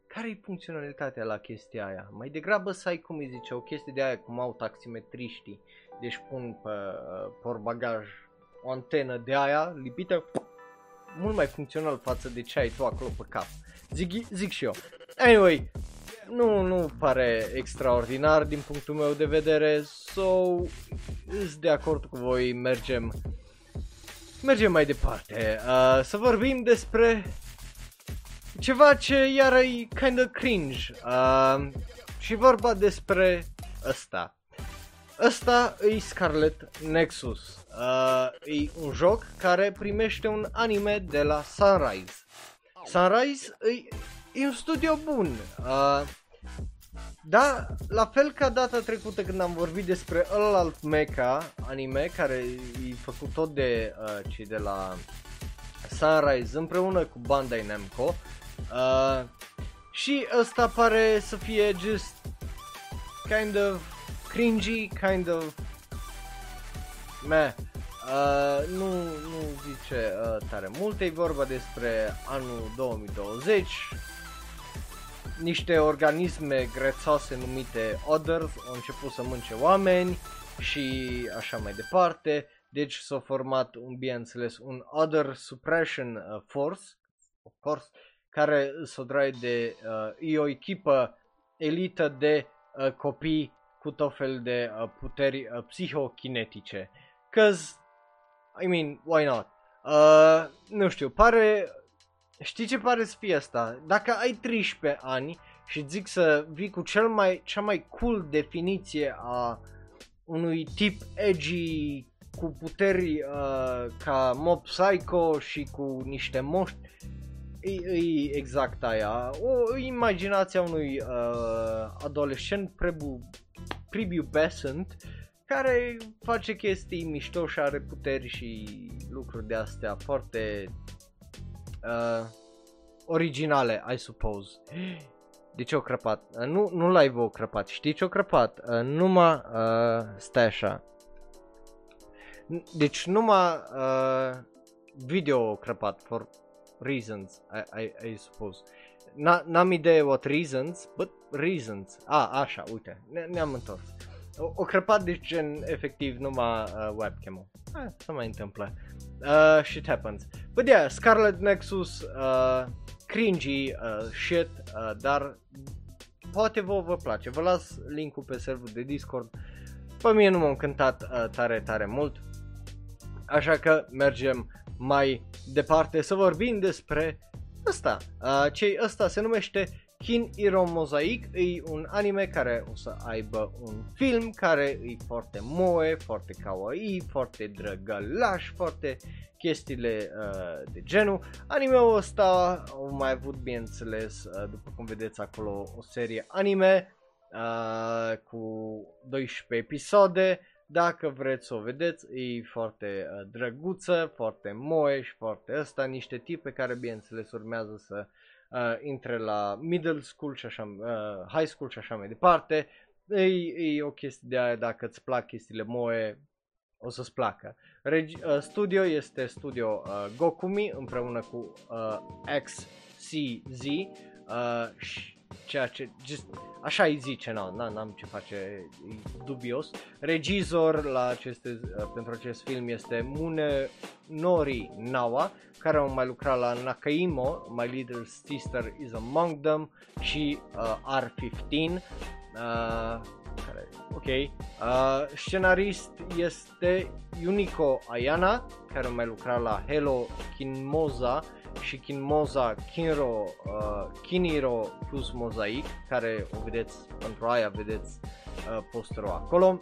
care e funcționalitatea la chestia aia? Mai degrabă să ai, cum îi zice, o chestie de aia cum au taximetriștii, deci pun pe uh, porbagaj o antenă de aia lipită mult mai funcțional față de ce ai tu acolo pe cap. Zic, zic și eu. Anyway, nu, nu pare extraordinar din punctul meu de vedere, so, sunt de acord cu voi, mergem, mergem mai departe. Uh, să vorbim despre ceva ce iar e kind of cringe uh, și vorba despre ăsta. Ăsta e Scarlet Nexus. Uh, e un joc care primește un anime de la Sunrise. Sunrise e e un studio bun. Uh, da, la fel ca data trecută când am vorbit despre ălalt mecha anime care e făcut tot de uh, cei de la Sunrise împreună cu Bandai Namco. Uh, și ăsta pare să fie just kind of cringy, kind of meh. Uh, nu, nu zice uh, tare multe, e vorba despre anul 2020, niște organisme grețoase numite Others au început să mânce oameni și așa mai departe. Deci s-a format un, bineînțeles, un Other Suppression uh, Force, of course, care s-o draie de, uh, e o echipă elită de uh, copii cu tot fel de uh, puteri uh, psihokinetice. Cause, I mean, why not? Uh, nu știu, pare Știi ce pare să fie asta? Dacă ai 13 ani și zic să vii cu cel mai, cea mai cool definiție a unui tip edgy cu puteri uh, ca Mob Psycho și cu niște moști, e, e exact aia. O imaginație a unui uh, adolescent prebu, prepubescent care face chestii mișto și are puteri și lucruri de astea foarte uh, originale, I suppose. De ce o crăpat? Uh, nu, nu live o crăpat. Știi ce o crăpat? Uh, numai, uh, stai așa. Deci numai uh, video o crăpat for reasons, I, I, I suppose. N-am idee what reasons, but reasons. Ah, așa, uite, ne- ne-am întors. O, o crăpat deci gen efectiv numai uh, webcam-ul. Ah, se mai întâmplă. Uh, shit happens. But yeah, Scarlet Nexus, uh, cringy uh, shit, uh, dar poate vă vă place. Vă las linkul pe serverul de Discord. Pe mine nu m-a încântat uh, tare, tare mult. Așa că mergem mai departe să vorbim despre ăsta. Uh, cei ăsta se numește Kin Hero Mosaic e un anime care o să aibă un film care e foarte moe, foarte kawaii, foarte drăgălaș, foarte chestiile uh, de genul. Anime-ul ăsta au mai avut, bineînțeles, uh, după cum vedeți acolo, o serie anime uh, cu 12 episoade. Dacă vreți să o vedeți, e foarte uh, drăguță, foarte moe și foarte ăsta, niște tipe care, bineînțeles, urmează să uh, intre la middle school și așa, uh, high school și așa mai departe. E, e o chestie de aia, dacă îți plac chestiile moe, o să-ți placă. Regi- uh, studio este studio uh, Gokumi împreună cu uh, XCZ uh, și ceea ce just, așa îi zice, na, na, n-am ce face, e dubios. Regizor la aceste, uh, pentru acest film este Mune Nori Nawa, care au mai lucrat la Nakaimo, My Little Sister is Among Them și uh, R15. Uh, care, ok. Uh, scenarist este Yuniko Ayana, care mai lucra la Hello Kinmoza și Kinmoza Kinro, uh, Kiniro plus Mosaic, care o vedeți, pentru aia vedeți uh, posterul acolo.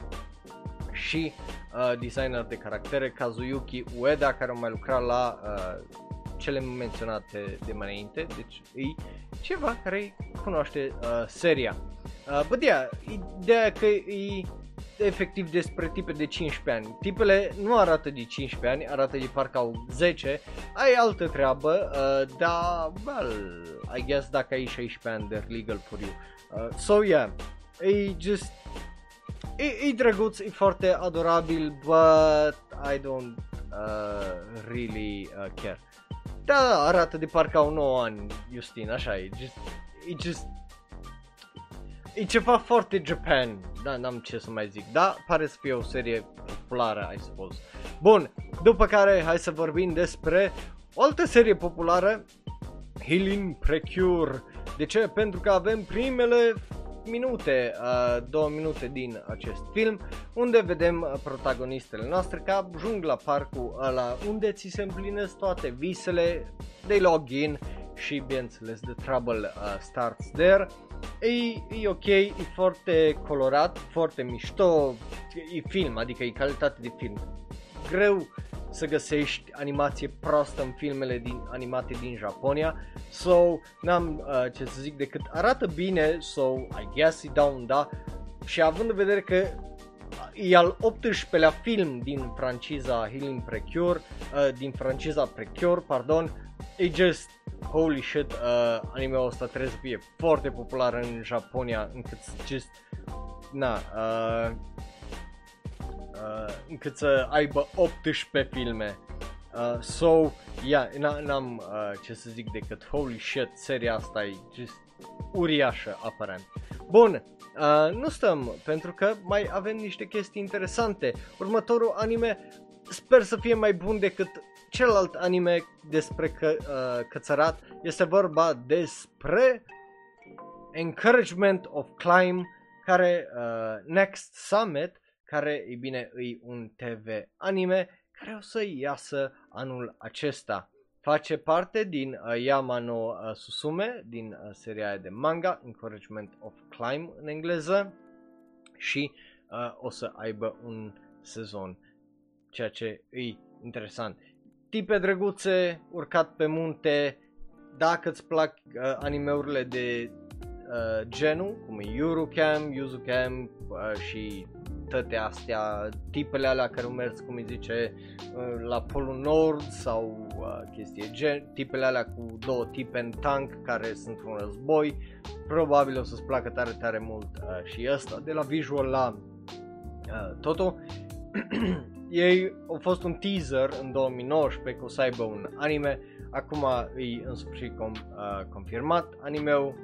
Și uh, designer de caractere Kazuyuki Ueda, care a mai lucrat la uh, cele menționate de mai înainte, deci e ceva care cunoaște uh, seria. Uh, but yeah, ideea că e efectiv despre tipe de 15 ani. Tipele nu arată de 15 ani, arată de parcă au 10. Ai altă treabă, uh, dar, well, I guess dacă ai 16 ani, they're legal for you. Uh, so yeah, e just... E, e drăguț, e foarte adorabil, but I don't uh, really uh, care. Da, arată de parcă au 9 ani, Justin, așa e, just, e just E ceva foarte Japan, da, n-am ce să mai zic, da, pare să fie o serie populară, I suppose. Bun, după care hai să vorbim despre o altă serie populară, Healing Precure. De ce? Pentru că avem primele minute, uh, două minute din acest film, unde vedem uh, protagonistele noastre că ajung la parcul ăla unde ți se împlinesc toate visele, de login și bineînțeles The Trouble uh, starts there e, e ok, e foarte colorat, foarte mișto, e film, adică e calitate de film. Greu să găsești animație proastă în filmele din, animate din Japonia, so n-am uh, ce să zic decât arată bine, so I guess îi dau un da. Și având în vedere că e al 18-lea film din franciza Healing Precure, uh, din franciza Precure, pardon, e just holy shit, uh, anime-ul ăsta trebuie să fie foarte popular în Japonia încât just, na, uh, uh, încât să aibă 18 filme. Uh, so, yeah, n-am uh, ce să zic decât holy shit, seria asta e just uriașă aparent. Bun, uh, nu stăm pentru că mai avem niște chestii interesante. Următorul anime sper să fie mai bun decât celălalt anime despre că, uh, cățărat este vorba despre Encouragement of Climb, care uh, Next Summit, care, e bine, e un TV anime care o să iasă anul acesta. Face parte din uh, Yamano uh, Susume, din uh, seria de manga, Encouragement of Climb în engleză, și uh, o să aibă un sezon, ceea ce e interesant tipe drăguțe, urcat pe munte, dacă îți plac uh, animeurile de uh, genul, cum e Eurocam, Yuzukam uh, și toate astea, tipele alea care mers, cum îi zice, uh, la Polul Nord sau uh, chestie gen, tipele alea cu două tipe în tank care sunt un război, probabil o să-ți placă tare, tare mult uh, și ăsta, de la visual la uh, totul. ei au fost un teaser în 2019 că o să aibă un anime, acum e în sfârșit com, uh, confirmat animeul.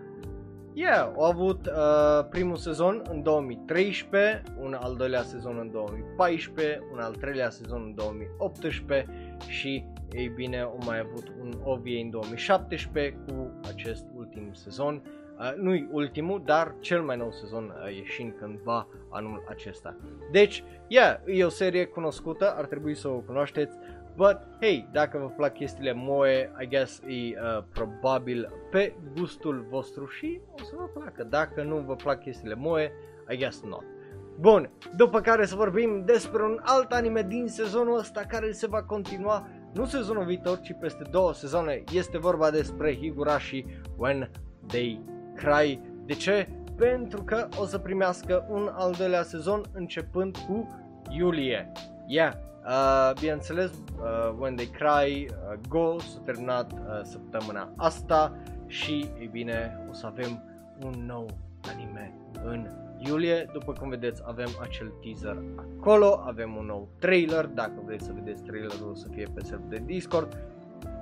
Yeah, au avut uh, primul sezon în 2013, un al doilea sezon în 2014, un al treilea sezon în 2018 și ei bine au mai avut un OVA în 2017 cu acest ultim sezon. Uh, nu-i ultimul, dar cel mai nou sezon uh, ieșind cândva anul acesta. Deci, yeah, e o serie cunoscută, ar trebui să o cunoașteți. But, hey, dacă vă plac chestiile moe, I guess e uh, probabil pe gustul vostru și o să vă placă. Dacă nu vă plac chestiile moe, I guess not. Bun, după care să vorbim despre un alt anime din sezonul ăsta care se va continua nu sezonul viitor, ci peste două sezoane. Este vorba despre Higurashi When They Cry. De ce? Pentru că o să primească un al doilea sezon începând cu iulie. Yeah, Uh, bineînțeles, uh, When They Cry, uh, Go s-a terminat uh, săptămâna asta și, e bine, o să avem un nou anime în iulie. După cum vedeți, avem acel teaser acolo, avem un nou trailer, dacă vreți să vedeți trailerul o să fie pe server de Discord.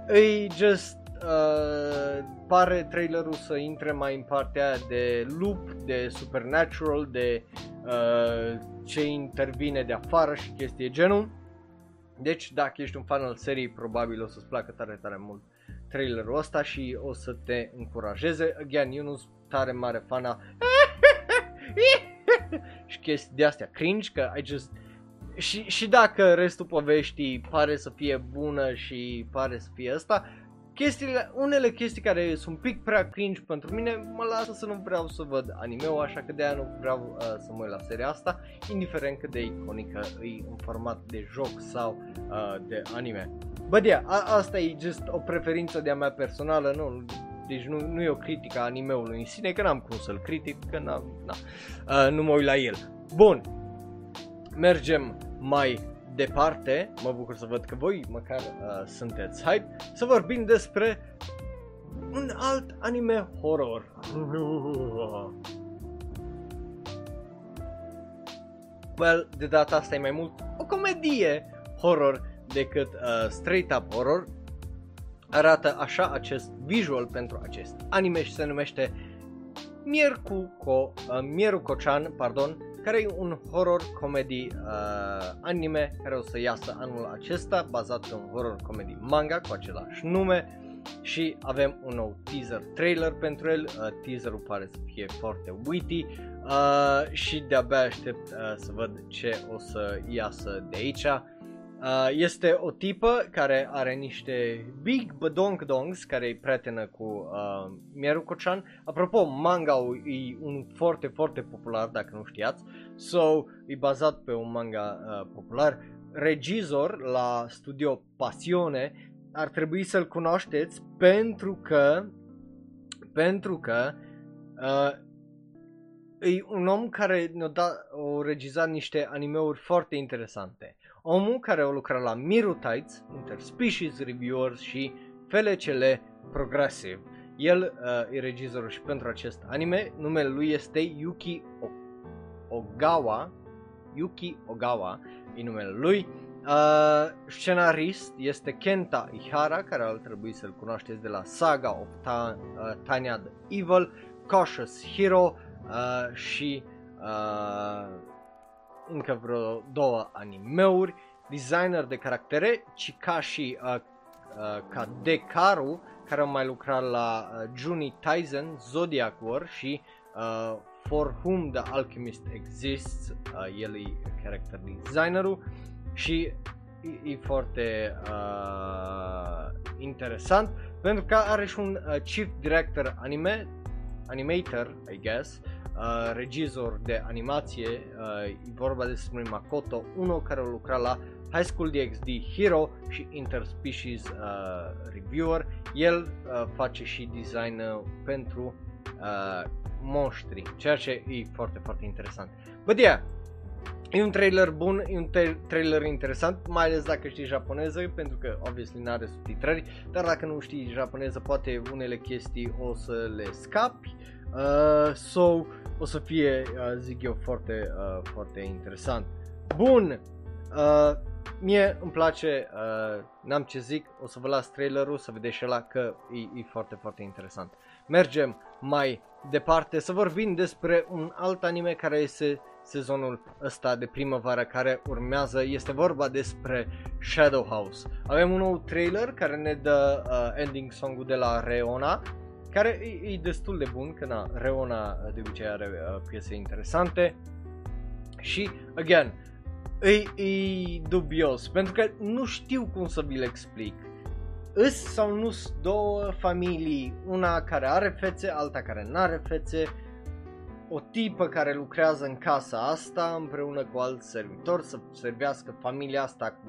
E just Uh, pare trailerul să intre mai în partea de loop, de supernatural, de uh, ce intervine de afară și chestii genul. Deci dacă ești un fan al seriei, probabil o să-ți placă tare, tare mult trailerul ăsta și o să te încurajeze. Again, eu nu sunt tare mare fan a și chestii de astea cringe, că I just... Și, și dacă restul poveștii pare să fie bună și pare să fie asta, chestiile, unele chestii care sunt un pic prea cringe pentru mine mă lasă să nu vreau să văd anime așa că de aia nu vreau uh, să mă uit la seria asta, indiferent cât de iconică e în format de joc sau uh, de anime. Bă, yeah, a- asta e just o preferință de-a mea personală, nu, deci nu, nu e o critică a animeului în sine, că n-am cum să-l critic, că n-am, na, uh, nu mă uit la el. Bun, mergem mai departe, mă bucur să văd că voi măcar uh, sunteți hype, să vorbim despre un alt anime horror. Well, de data asta e mai mult o comedie horror decât uh, straight up horror. Arată așa acest visual pentru acest anime și se numește Mierku Ko, uh, Mieruko-chan, pardon, care e un horror comedy uh, anime care o să iasă anul acesta, bazat pe un horror comedy manga cu același nume. Și avem un nou teaser trailer pentru el, uh, teaserul pare să fie foarte witty. Uh, și de-abia aștept uh, să văd ce o să iasă de aici. Uh, este o tipă care are niște big badong dongs care e prietenă cu uh, Mieruko-chan. Apropo, manga e un foarte, foarte popular, dacă nu știați. So, e bazat pe un manga uh, popular. Regizor la studio Pasione ar trebui să-l cunoașteți pentru că pentru că uh, e un om care ne-a dat, o regizat niște animeuri foarte interesante omul care a lucrat la Tides, Interspecies Reviewers și FLCL Progressive. El uh, e regizorul și pentru acest anime, numele lui este Yuki Ogawa, Yuki Ogawa e numele lui. Uh, scenarist este Kenta Ihara, care ar trebui să-l cunoașteți de la Saga of Ta- uh, Tanya the Evil, Cautious Hero uh, și uh, încă vreo două animeuri, designer de caractere, Chikashi uh, uh, Kadekaru, care a mai lucrat la uh, Juni Tyson, Zodiac War și uh, For Whom the Alchemist Exists, uh, el e character designerul și e, e foarte uh, interesant pentru că are și un uh, chief director anime, animator, I guess, uh, regizor de animație, uh, e vorba despre Makoto Uno care a lucrat la High School DxD Hero și Interspecies uh, Reviewer. El uh, face și design uh, pentru uh, monștri, ceea ce e foarte, foarte interesant. But yeah, E un trailer bun, e un tra- trailer interesant, mai ales dacă știi japoneză, pentru că obviously nu are subtitrări, dar dacă nu știi japoneză, poate unele chestii o să le scapi. Uh, so, o să fie, uh, zic eu, foarte, uh, foarte interesant. Bun, Uh, mie îmi place, uh, n-am ce zic, o să vă las trailerul să vedeți și ăla că e, e foarte, foarte interesant. Mergem mai departe să vorbim despre un alt anime care este sezonul ăsta de primăvară care urmează. Este vorba despre Shadow House. Avem un nou trailer care ne dă uh, ending song-ul de la Reona care e, e destul de bun, că na, Reona uh, de obicei are uh, piese interesante și, again, e, e dubios, pentru că nu știu cum să vi-l explic. Îs sau nu două familii, una care are fețe, alta care nu are fețe, o tipă care lucrează în casa asta împreună cu alt servitor să servească familia asta cu,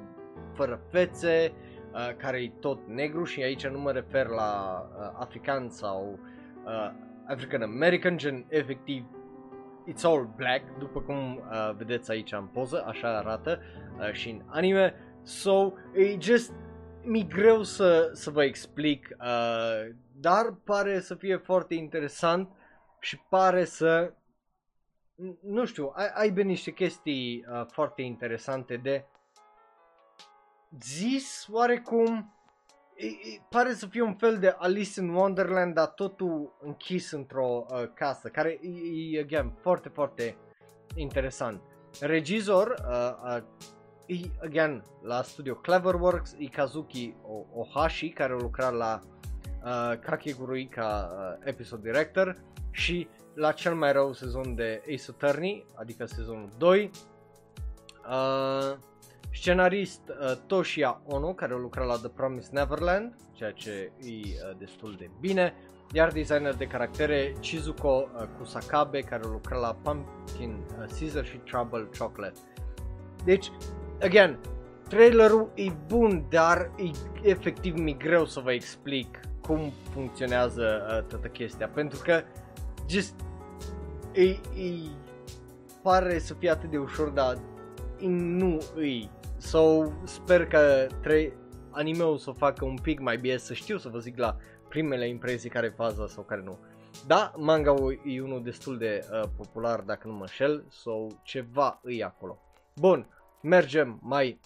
fără fețe, uh, care e tot negru și aici nu mă refer la uh, african sau uh, African American, gen efectiv it's all black, după cum uh, vedeți aici în poză, așa arată uh, și în anime. So, e just, mi greu să, să vă explic, uh, dar pare să fie foarte interesant și pare să, nu știu, ai, aibă niște chestii uh, foarte interesante de zis oarecum e, e, pare să fie un fel de Alice in Wonderland, dar totul închis într-o uh, casă, care e, e, again, foarte, foarte interesant. Regizor, uh, uh, e, again, la studio Cleverworks, e Kazuki Ohashi, care a lucrat la uh, Kakegurui ca uh, episode director și la cel mai rău sezon de Ace Attorney, adică sezonul 2. Uh, Scenarist uh, Toshia Ono, care a lucrat la The Promised Neverland, ceea ce e uh, destul de bine, iar designer de caractere Chizuko uh, Kusakabe, care a lucrat la Pumpkin uh, Caesar și Trouble Chocolate. Deci, again, trailerul e bun, dar e efectiv mi greu să vă explic cum funcționează uh, toată chestia, pentru că just e, e pare să fie atât de ușor, dar nu îi So, sper că tre- anime-ul să o facă un pic mai bine, să știu să vă zic la primele impresii care faza sau care nu. Da, manga e unul destul de uh, popular dacă nu mă înșel, sau ceva îi acolo. Bun, mergem mai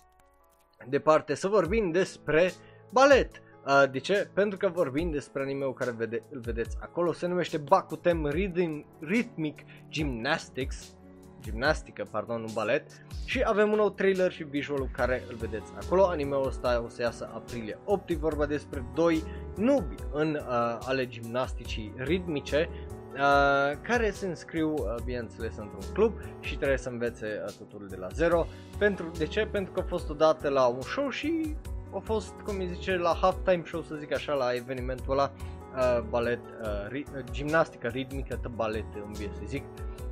departe să vorbim despre balet. Uh, de ce? Pentru că vorbim despre anime-ul care vede, îl vedeți acolo, se numește Bakuten Rhythm, Rhythmic Gymnastics gimnastică, pardon, un balet și avem un nou trailer și visualul care îl vedeți acolo. Anime-ul ăsta o să iasă aprilie 8, e vorba despre doi nubi în uh, ale gimnasticii ritmice uh, care se înscriu, uh, bineînțeles, într-un club și trebuie să învețe uh, totul de la zero. Pentru, de ce? Pentru că a fost odată la un show și a fost, cum îi zice, la halftime show, să zic așa, la evenimentul ăla, uh, balet, uh, ri- uh, gimnastică ritmică, balet, îmi să zic.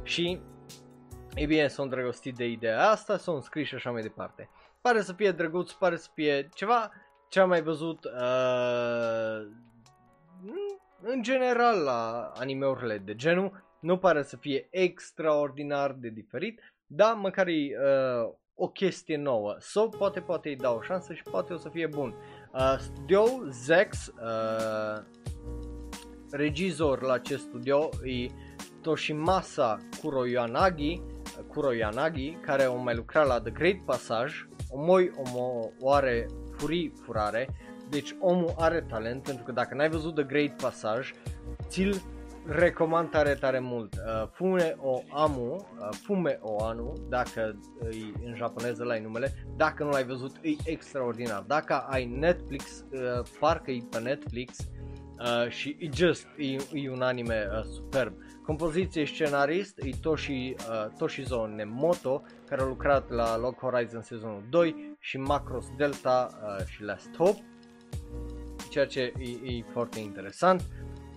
Și ei bine, sunt îndrăgostit de ideea asta, sunt scris și așa mai departe. Pare să fie drăguț, pare să fie ceva ce am mai văzut uh, în general la animeurile de genul. Nu pare să fie extraordinar de diferit, dar măcar e uh, o chestie nouă. Sau so, poate, poate îi dau o șansă și poate o să fie bun. Uh, studio Zex, uh, regizor la acest studio e Toshimasa Kuroyanagi, Kuroyanagi, care o mai lucra la The Great Passage, omoi omo, o are furii furare, deci omul are talent, pentru că dacă n-ai văzut The Great Passage, ți-l recomand tare, tare mult. Uh, fume o amu, uh, fume o anu, dacă îi, în japoneză la numele, dacă nu l-ai văzut, e extraordinar. Dacă ai Netflix, uh, parcă e pe Netflix uh, și e just, e, e un anime uh, superb. Compoziție scenarist e Toshi, uh, Toshizo Nemoto, care a lucrat la Log Horizon sezonul 2 și Macross Delta uh, și Last Hope, ceea ce e, e foarte interesant.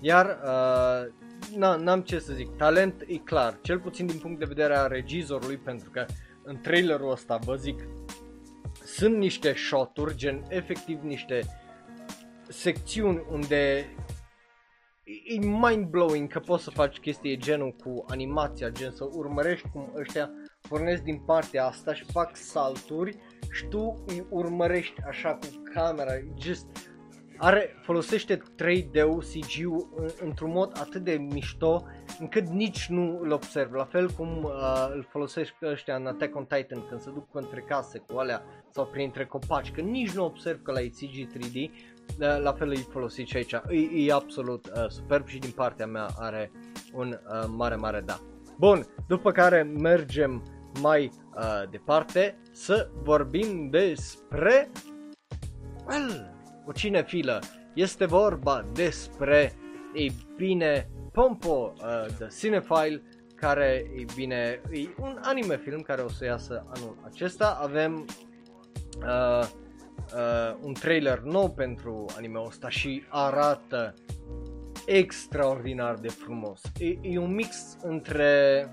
Iar uh, n-am ce să zic, talent e clar, cel puțin din punct de vedere a regizorului, pentru că în trailerul ăsta vă zic, sunt niște shoturi, gen efectiv niște secțiuni unde e mind-blowing că poți să faci chestii genul cu animația, gen să urmărești cum ăștia pornesc din partea asta și fac salturi și tu îi urmărești așa cu camera, just are, folosește 3D-ul, CG-ul într-un mod atât de mișto încât nici nu îl observ. La fel cum uh, îl folosesc ăștia în Attack on Titan când se duc între case cu alea sau printre copaci, că nici nu observ că la e CG 3D, uh, la fel îi folosit și aici. E, e absolut uh, superb și din partea mea are un uh, mare, mare da. Bun, după care mergem mai uh, departe să vorbim despre well, o cinefilă. Este vorba despre, ei bine, Pompo uh, The Cinephile, care, ei bine, e un anime film care o să iasă anul acesta. Avem uh, uh, un trailer nou pentru anime-ul ăsta și arată extraordinar de frumos. E, e un mix între,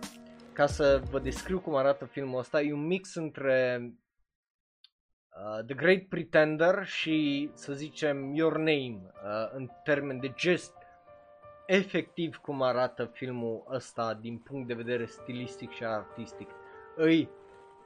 ca să vă descriu cum arată filmul ăsta, e un mix între uh, The Great Pretender și, să zicem, Your Name, uh, în termen de gest, efectiv cum arată filmul ăsta din punct de vedere stilistic și artistic. E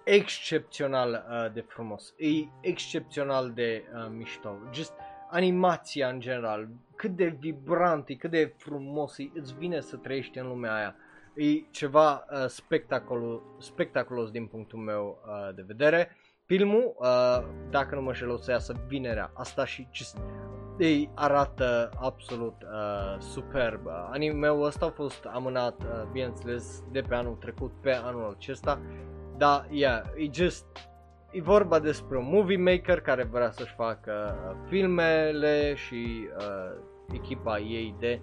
excepțional uh, de frumos, e excepțional de uh, mișto. Just animația în general, cât de vibrant e, cât de frumos e, îți vine să trăiești în lumea aia. E ceva uh, spectacol, spectaculos din punctul meu uh, de vedere. Filmul, uh, dacă nu mă șel, o să iasă vinerea asta și just, ei arată absolut uh, superb. Anime-ul ăsta a fost amânat, uh, bineînțeles, de pe anul trecut pe anul acesta, dar, yeah, e just E vorba despre un movie maker care vrea să-și facă uh, filmele și uh, echipa ei de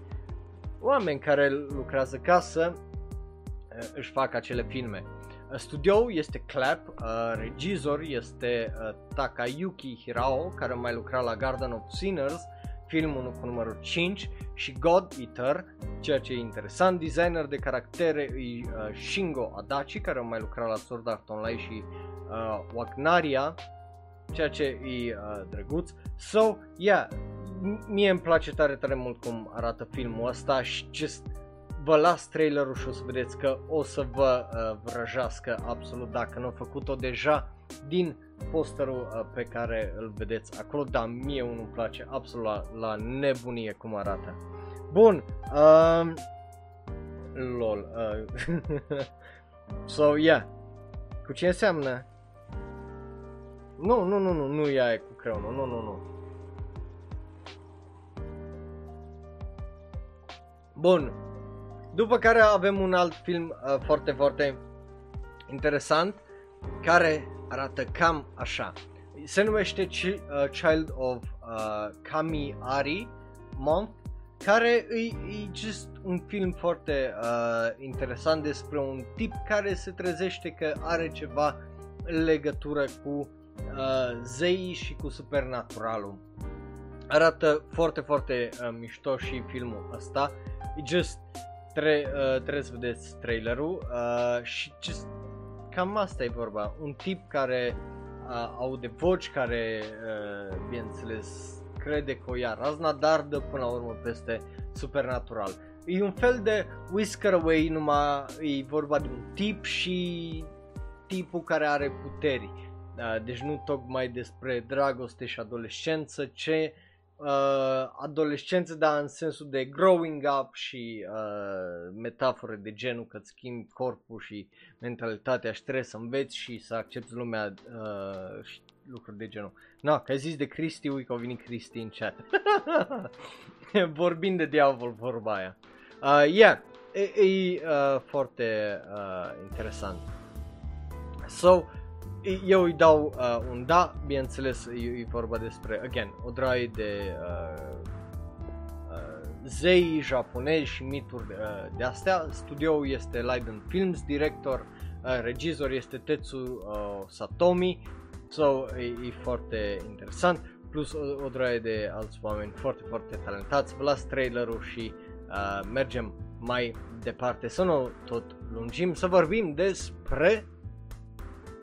oameni care lucrează ca să uh, își facă acele filme. Uh, studio este Clap, uh, regizor este uh, Takayuki Hirao, care mai lucra la Garden of Sinners, filmul cu numărul 5 și God Eater, ceea ce e interesant, designer de caractere e uh, Shingo Adachi, care mai lucra la Sword Art Online și uh, Wagnaria, ceea ce e uh, drăguț. So, yeah, mie îmi place tare, tare mult cum arată filmul ăsta și just vă las trailerul și o să vedeți că o să vă uh, vrăjească absolut dacă nu au făcut-o deja din posterul uh, pe care îl vedeți acolo, dar mie unul îmi place absolut la, la nebunie cum arată. Bun, uh, lol, uh, so yeah, cu ce înseamnă? Nu, nu, nu, nu, nu e aia cu creionul, nu, nu, nu. Bun. După care avem un alt film uh, foarte, foarte interesant care arată cam așa. Se numește Ch- uh, Child of uh, Kami Ari Month care e, e just un film foarte uh, interesant despre un tip care se trezește că are ceva legătură cu uh, zeii și cu supernaturalul. Arată foarte, foarte uh, mișto și filmul ăsta. E just tre- uh, trebuie să vedeți trailerul uh, și just cam asta e vorba. Un tip care uh, aude voci, care, uh, bineînțeles, crede că o ia razna, dar dă până la urmă peste supernatural. E un fel de Whisker Away, numai e vorba de un tip și tipul care are puteri. Da, deci nu tocmai despre dragoste și adolescență, ce uh, adolescență, dar în sensul de growing up și uh, metafore de genul că îți schimbi corpul și mentalitatea și trebuie să înveți și să accepti lumea uh, și lucruri de genul. Na, că ai zis de Cristi, ui că au venit Cristi în chat. Vorbind de diavol vorba aia. Uh, yeah, e, e uh, foarte uh, interesant. So, eu îi dau uh, un da, bineînțeles e, e vorba despre, again, o draie de uh, uh, zei japonezi și mituri uh, de astea. Studioul este Leiden Films, director, uh, regizor este Tetsu uh, Satomi, so e, e foarte interesant, plus o, o draie de alți oameni foarte, foarte talentați. Vă las trailerul și uh, mergem mai departe, să nu tot lungim, să vorbim despre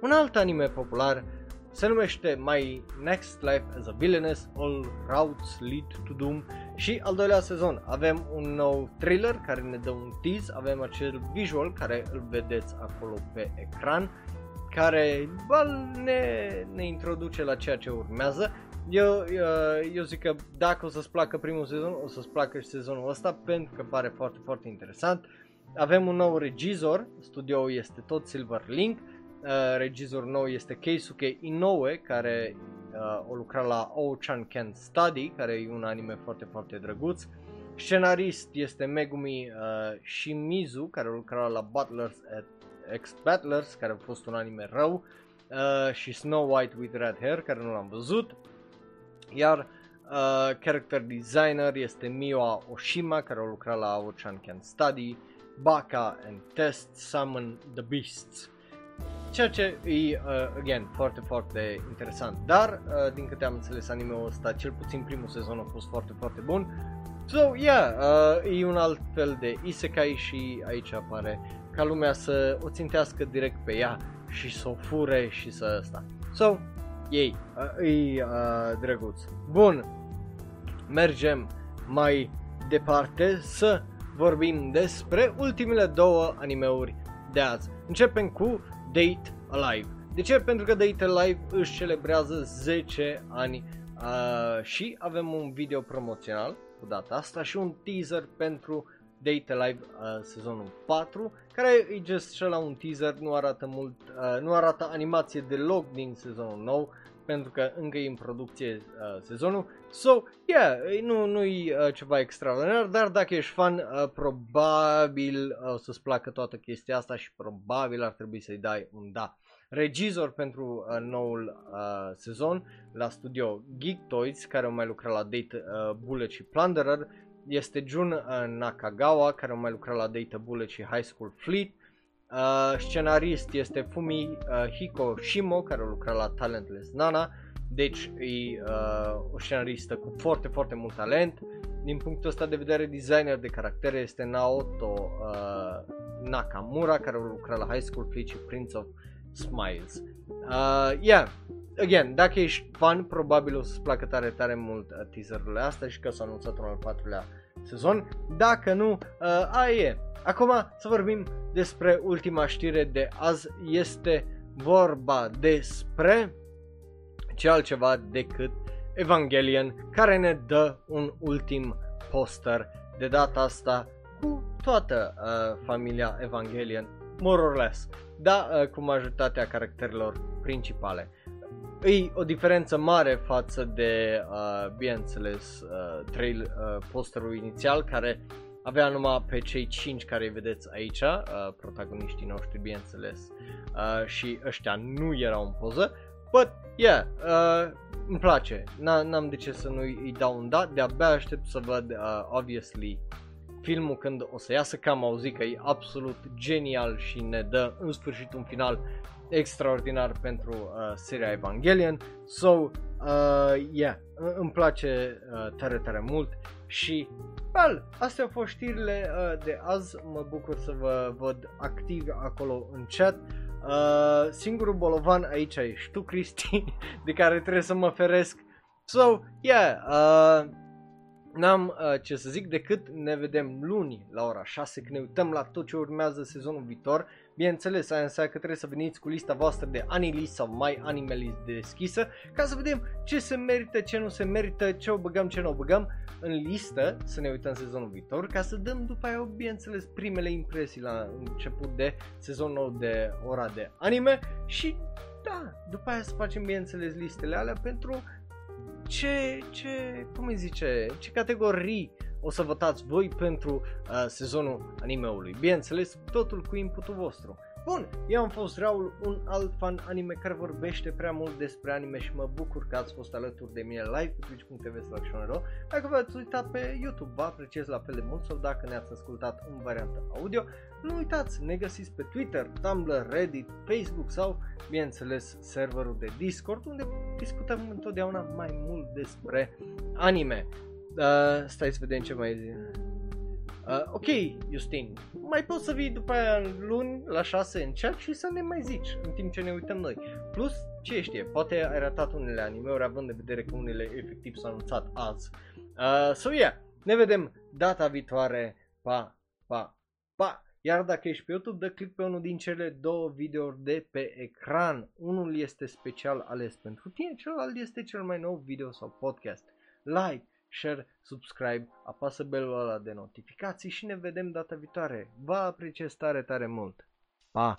un alt anime popular se numește My Next Life as a Villainess, All Routes Lead to Doom și al doilea sezon. Avem un nou trailer care ne dă un tease, avem acel visual care îl vedeți acolo pe ecran, care bă, ne, ne introduce la ceea ce urmează. eu, uh, eu zic că dacă o să-ți placă primul sezon, o să-ți placă și sezonul ăsta pentru că pare foarte, foarte interesant. Avem un nou regizor, studioul este tot Silver Link, uh, regizor nou este Keisuke Inoue, care uh, o lucra la Oh-chan Can Study, care e un anime foarte, foarte drăguț. Scenarist este Megumi uh, Shimizu, care lucra la Butlers at Ex-Battlers, care a fost un anime rău, uh, și Snow White with Red Hair, care nu l-am văzut. Iar uh, character designer este Miwa Oshima, care a lucrat la Ochan Can Study, Baka and Test Summon the Beasts. Ceea ce e, uh, again, foarte, foarte interesant. Dar, uh, din câte am înțeles anime-ul ăsta, cel puțin primul sezon a fost foarte, foarte bun. So, yeah, uh, e un alt fel de isekai și aici apare ca lumea să o țintească direct pe ea și să o fure și să sta. So, ei, uh, e uh, drăguț. Bun, mergem mai departe să vorbim despre ultimele două animeuri de azi. Începem cu Date Alive. De ce? Pentru că Date Alive își celebrează 10 ani uh, și avem un video promoțional cu data asta și un teaser pentru Date Alive uh, sezonul 4, care e just la un teaser, nu arată mult, uh, nu arată animație deloc din sezonul nou, pentru că încă e în producție uh, sezonul. So, yeah, nu, nu e uh, ceva extraordinar, dar dacă ești fan, uh, probabil uh, o să-ți placă toată chestia asta și probabil ar trebui să-i dai un da. Regizor pentru uh, noul uh, sezon la studio Geek Toys, care au mai lucrat la Date uh, Bullet și Plunderer, este Jun uh, Nakagawa, care au mai lucrat la Data Bullet și High School Fleet. Uh, scenarist este Fumi uh, Hiko Shimo, care a lucrat la Talentless Nana. Deci e uh, o scenaristă cu foarte, foarte mult talent. Din punctul ăsta de vedere, designer de caractere este Naoto uh, Nakamura, care a lucrat la High School Fleet și Prince of Smiles. Uh, yeah, again, dacă ești fan, probabil o să-ți placă tare, tare mult uh, teaserurile astea și că s-a anunțat un al patrulea sezon. Dacă nu, uh, aia e. Acum să vorbim despre ultima știre de azi. Este vorba despre ce altceva decât Evangelion, care ne dă un ultim poster de data asta cu toată uh, familia Evangelion, more or less, da, uh, cu majoritatea caracterelor principale. E o diferență mare față de, uh, bineînțeles, uh, trail, uh, posterul inițial care avea numai pe cei 5 care îi vedeți aici, uh, protagoniștii noștri, bineînțeles, uh, și ăștia nu erau în poză, but, yeah, uh, îmi place, n-am de ce să nu îi dau un dat, de-abia aștept să văd, uh, obviously, filmul când o să iasă, că am auzit că e absolut genial și ne dă în sfârșit un final extraordinar pentru uh, seria Evangelion. So, uh, yeah, îmi place uh, tare, tare mult și, well, astea au fost știrile uh, de azi. Mă bucur să vă văd activ acolo în chat. Uh, singurul bolovan aici ești ștu, Cristi, de care trebuie să mă feresc. So, yeah, uh, N-am uh, ce să zic decât ne vedem luni la ora 6 când ne uităm la tot ce urmează sezonul viitor. Bineînțeles, aia înseamnă că trebuie să veniți cu lista voastră de Anilist sau mai Animalist deschisă ca să vedem ce se merită, ce nu se merită, ce o băgăm, ce nu o băgăm în listă să ne uităm sezonul viitor ca să dăm după aia, bineînțeles, primele impresii la început de sezonul nou de ora de anime și da, după aia să facem bineînțeles listele alea pentru ce, ce, cum îi zice, ce categorii o să votați voi pentru uh, sezonul animeului. Bineînțeles, totul cu inputul vostru. Bun, eu am fost Raul, un alt fan anime care vorbește prea mult despre anime și mă bucur că ați fost alături de mine live pe twitch.tv slash Dacă v-ați uitat pe YouTube, vă apreciez la fel de mult sau dacă ne-ați ascultat în variantă audio, nu uitați, ne găsiți pe Twitter, Tumblr, Reddit, Facebook sau, bineînțeles, serverul de Discord, unde discutăm întotdeauna mai mult despre anime. Uh, stai să vedem ce mai zi. Uh, ok, Justin, mai poți să vii după aia luni la 6 în chat și să ne mai zici în timp ce ne uităm noi. Plus, ce știe, poate ai ratat unele anime-uri având în vedere că unele efectiv s-au anunțat azi. Uh, so yeah, ne vedem data viitoare. Pa, pa, pa! Iar dacă ești pe YouTube, dă click pe unul din cele două videouri de pe ecran. Unul este special ales pentru tine, celălalt este cel mai nou video sau podcast. Like, share, subscribe, apasă belul ăla de notificații și ne vedem data viitoare. Vă apreciez tare, tare mult. Pa!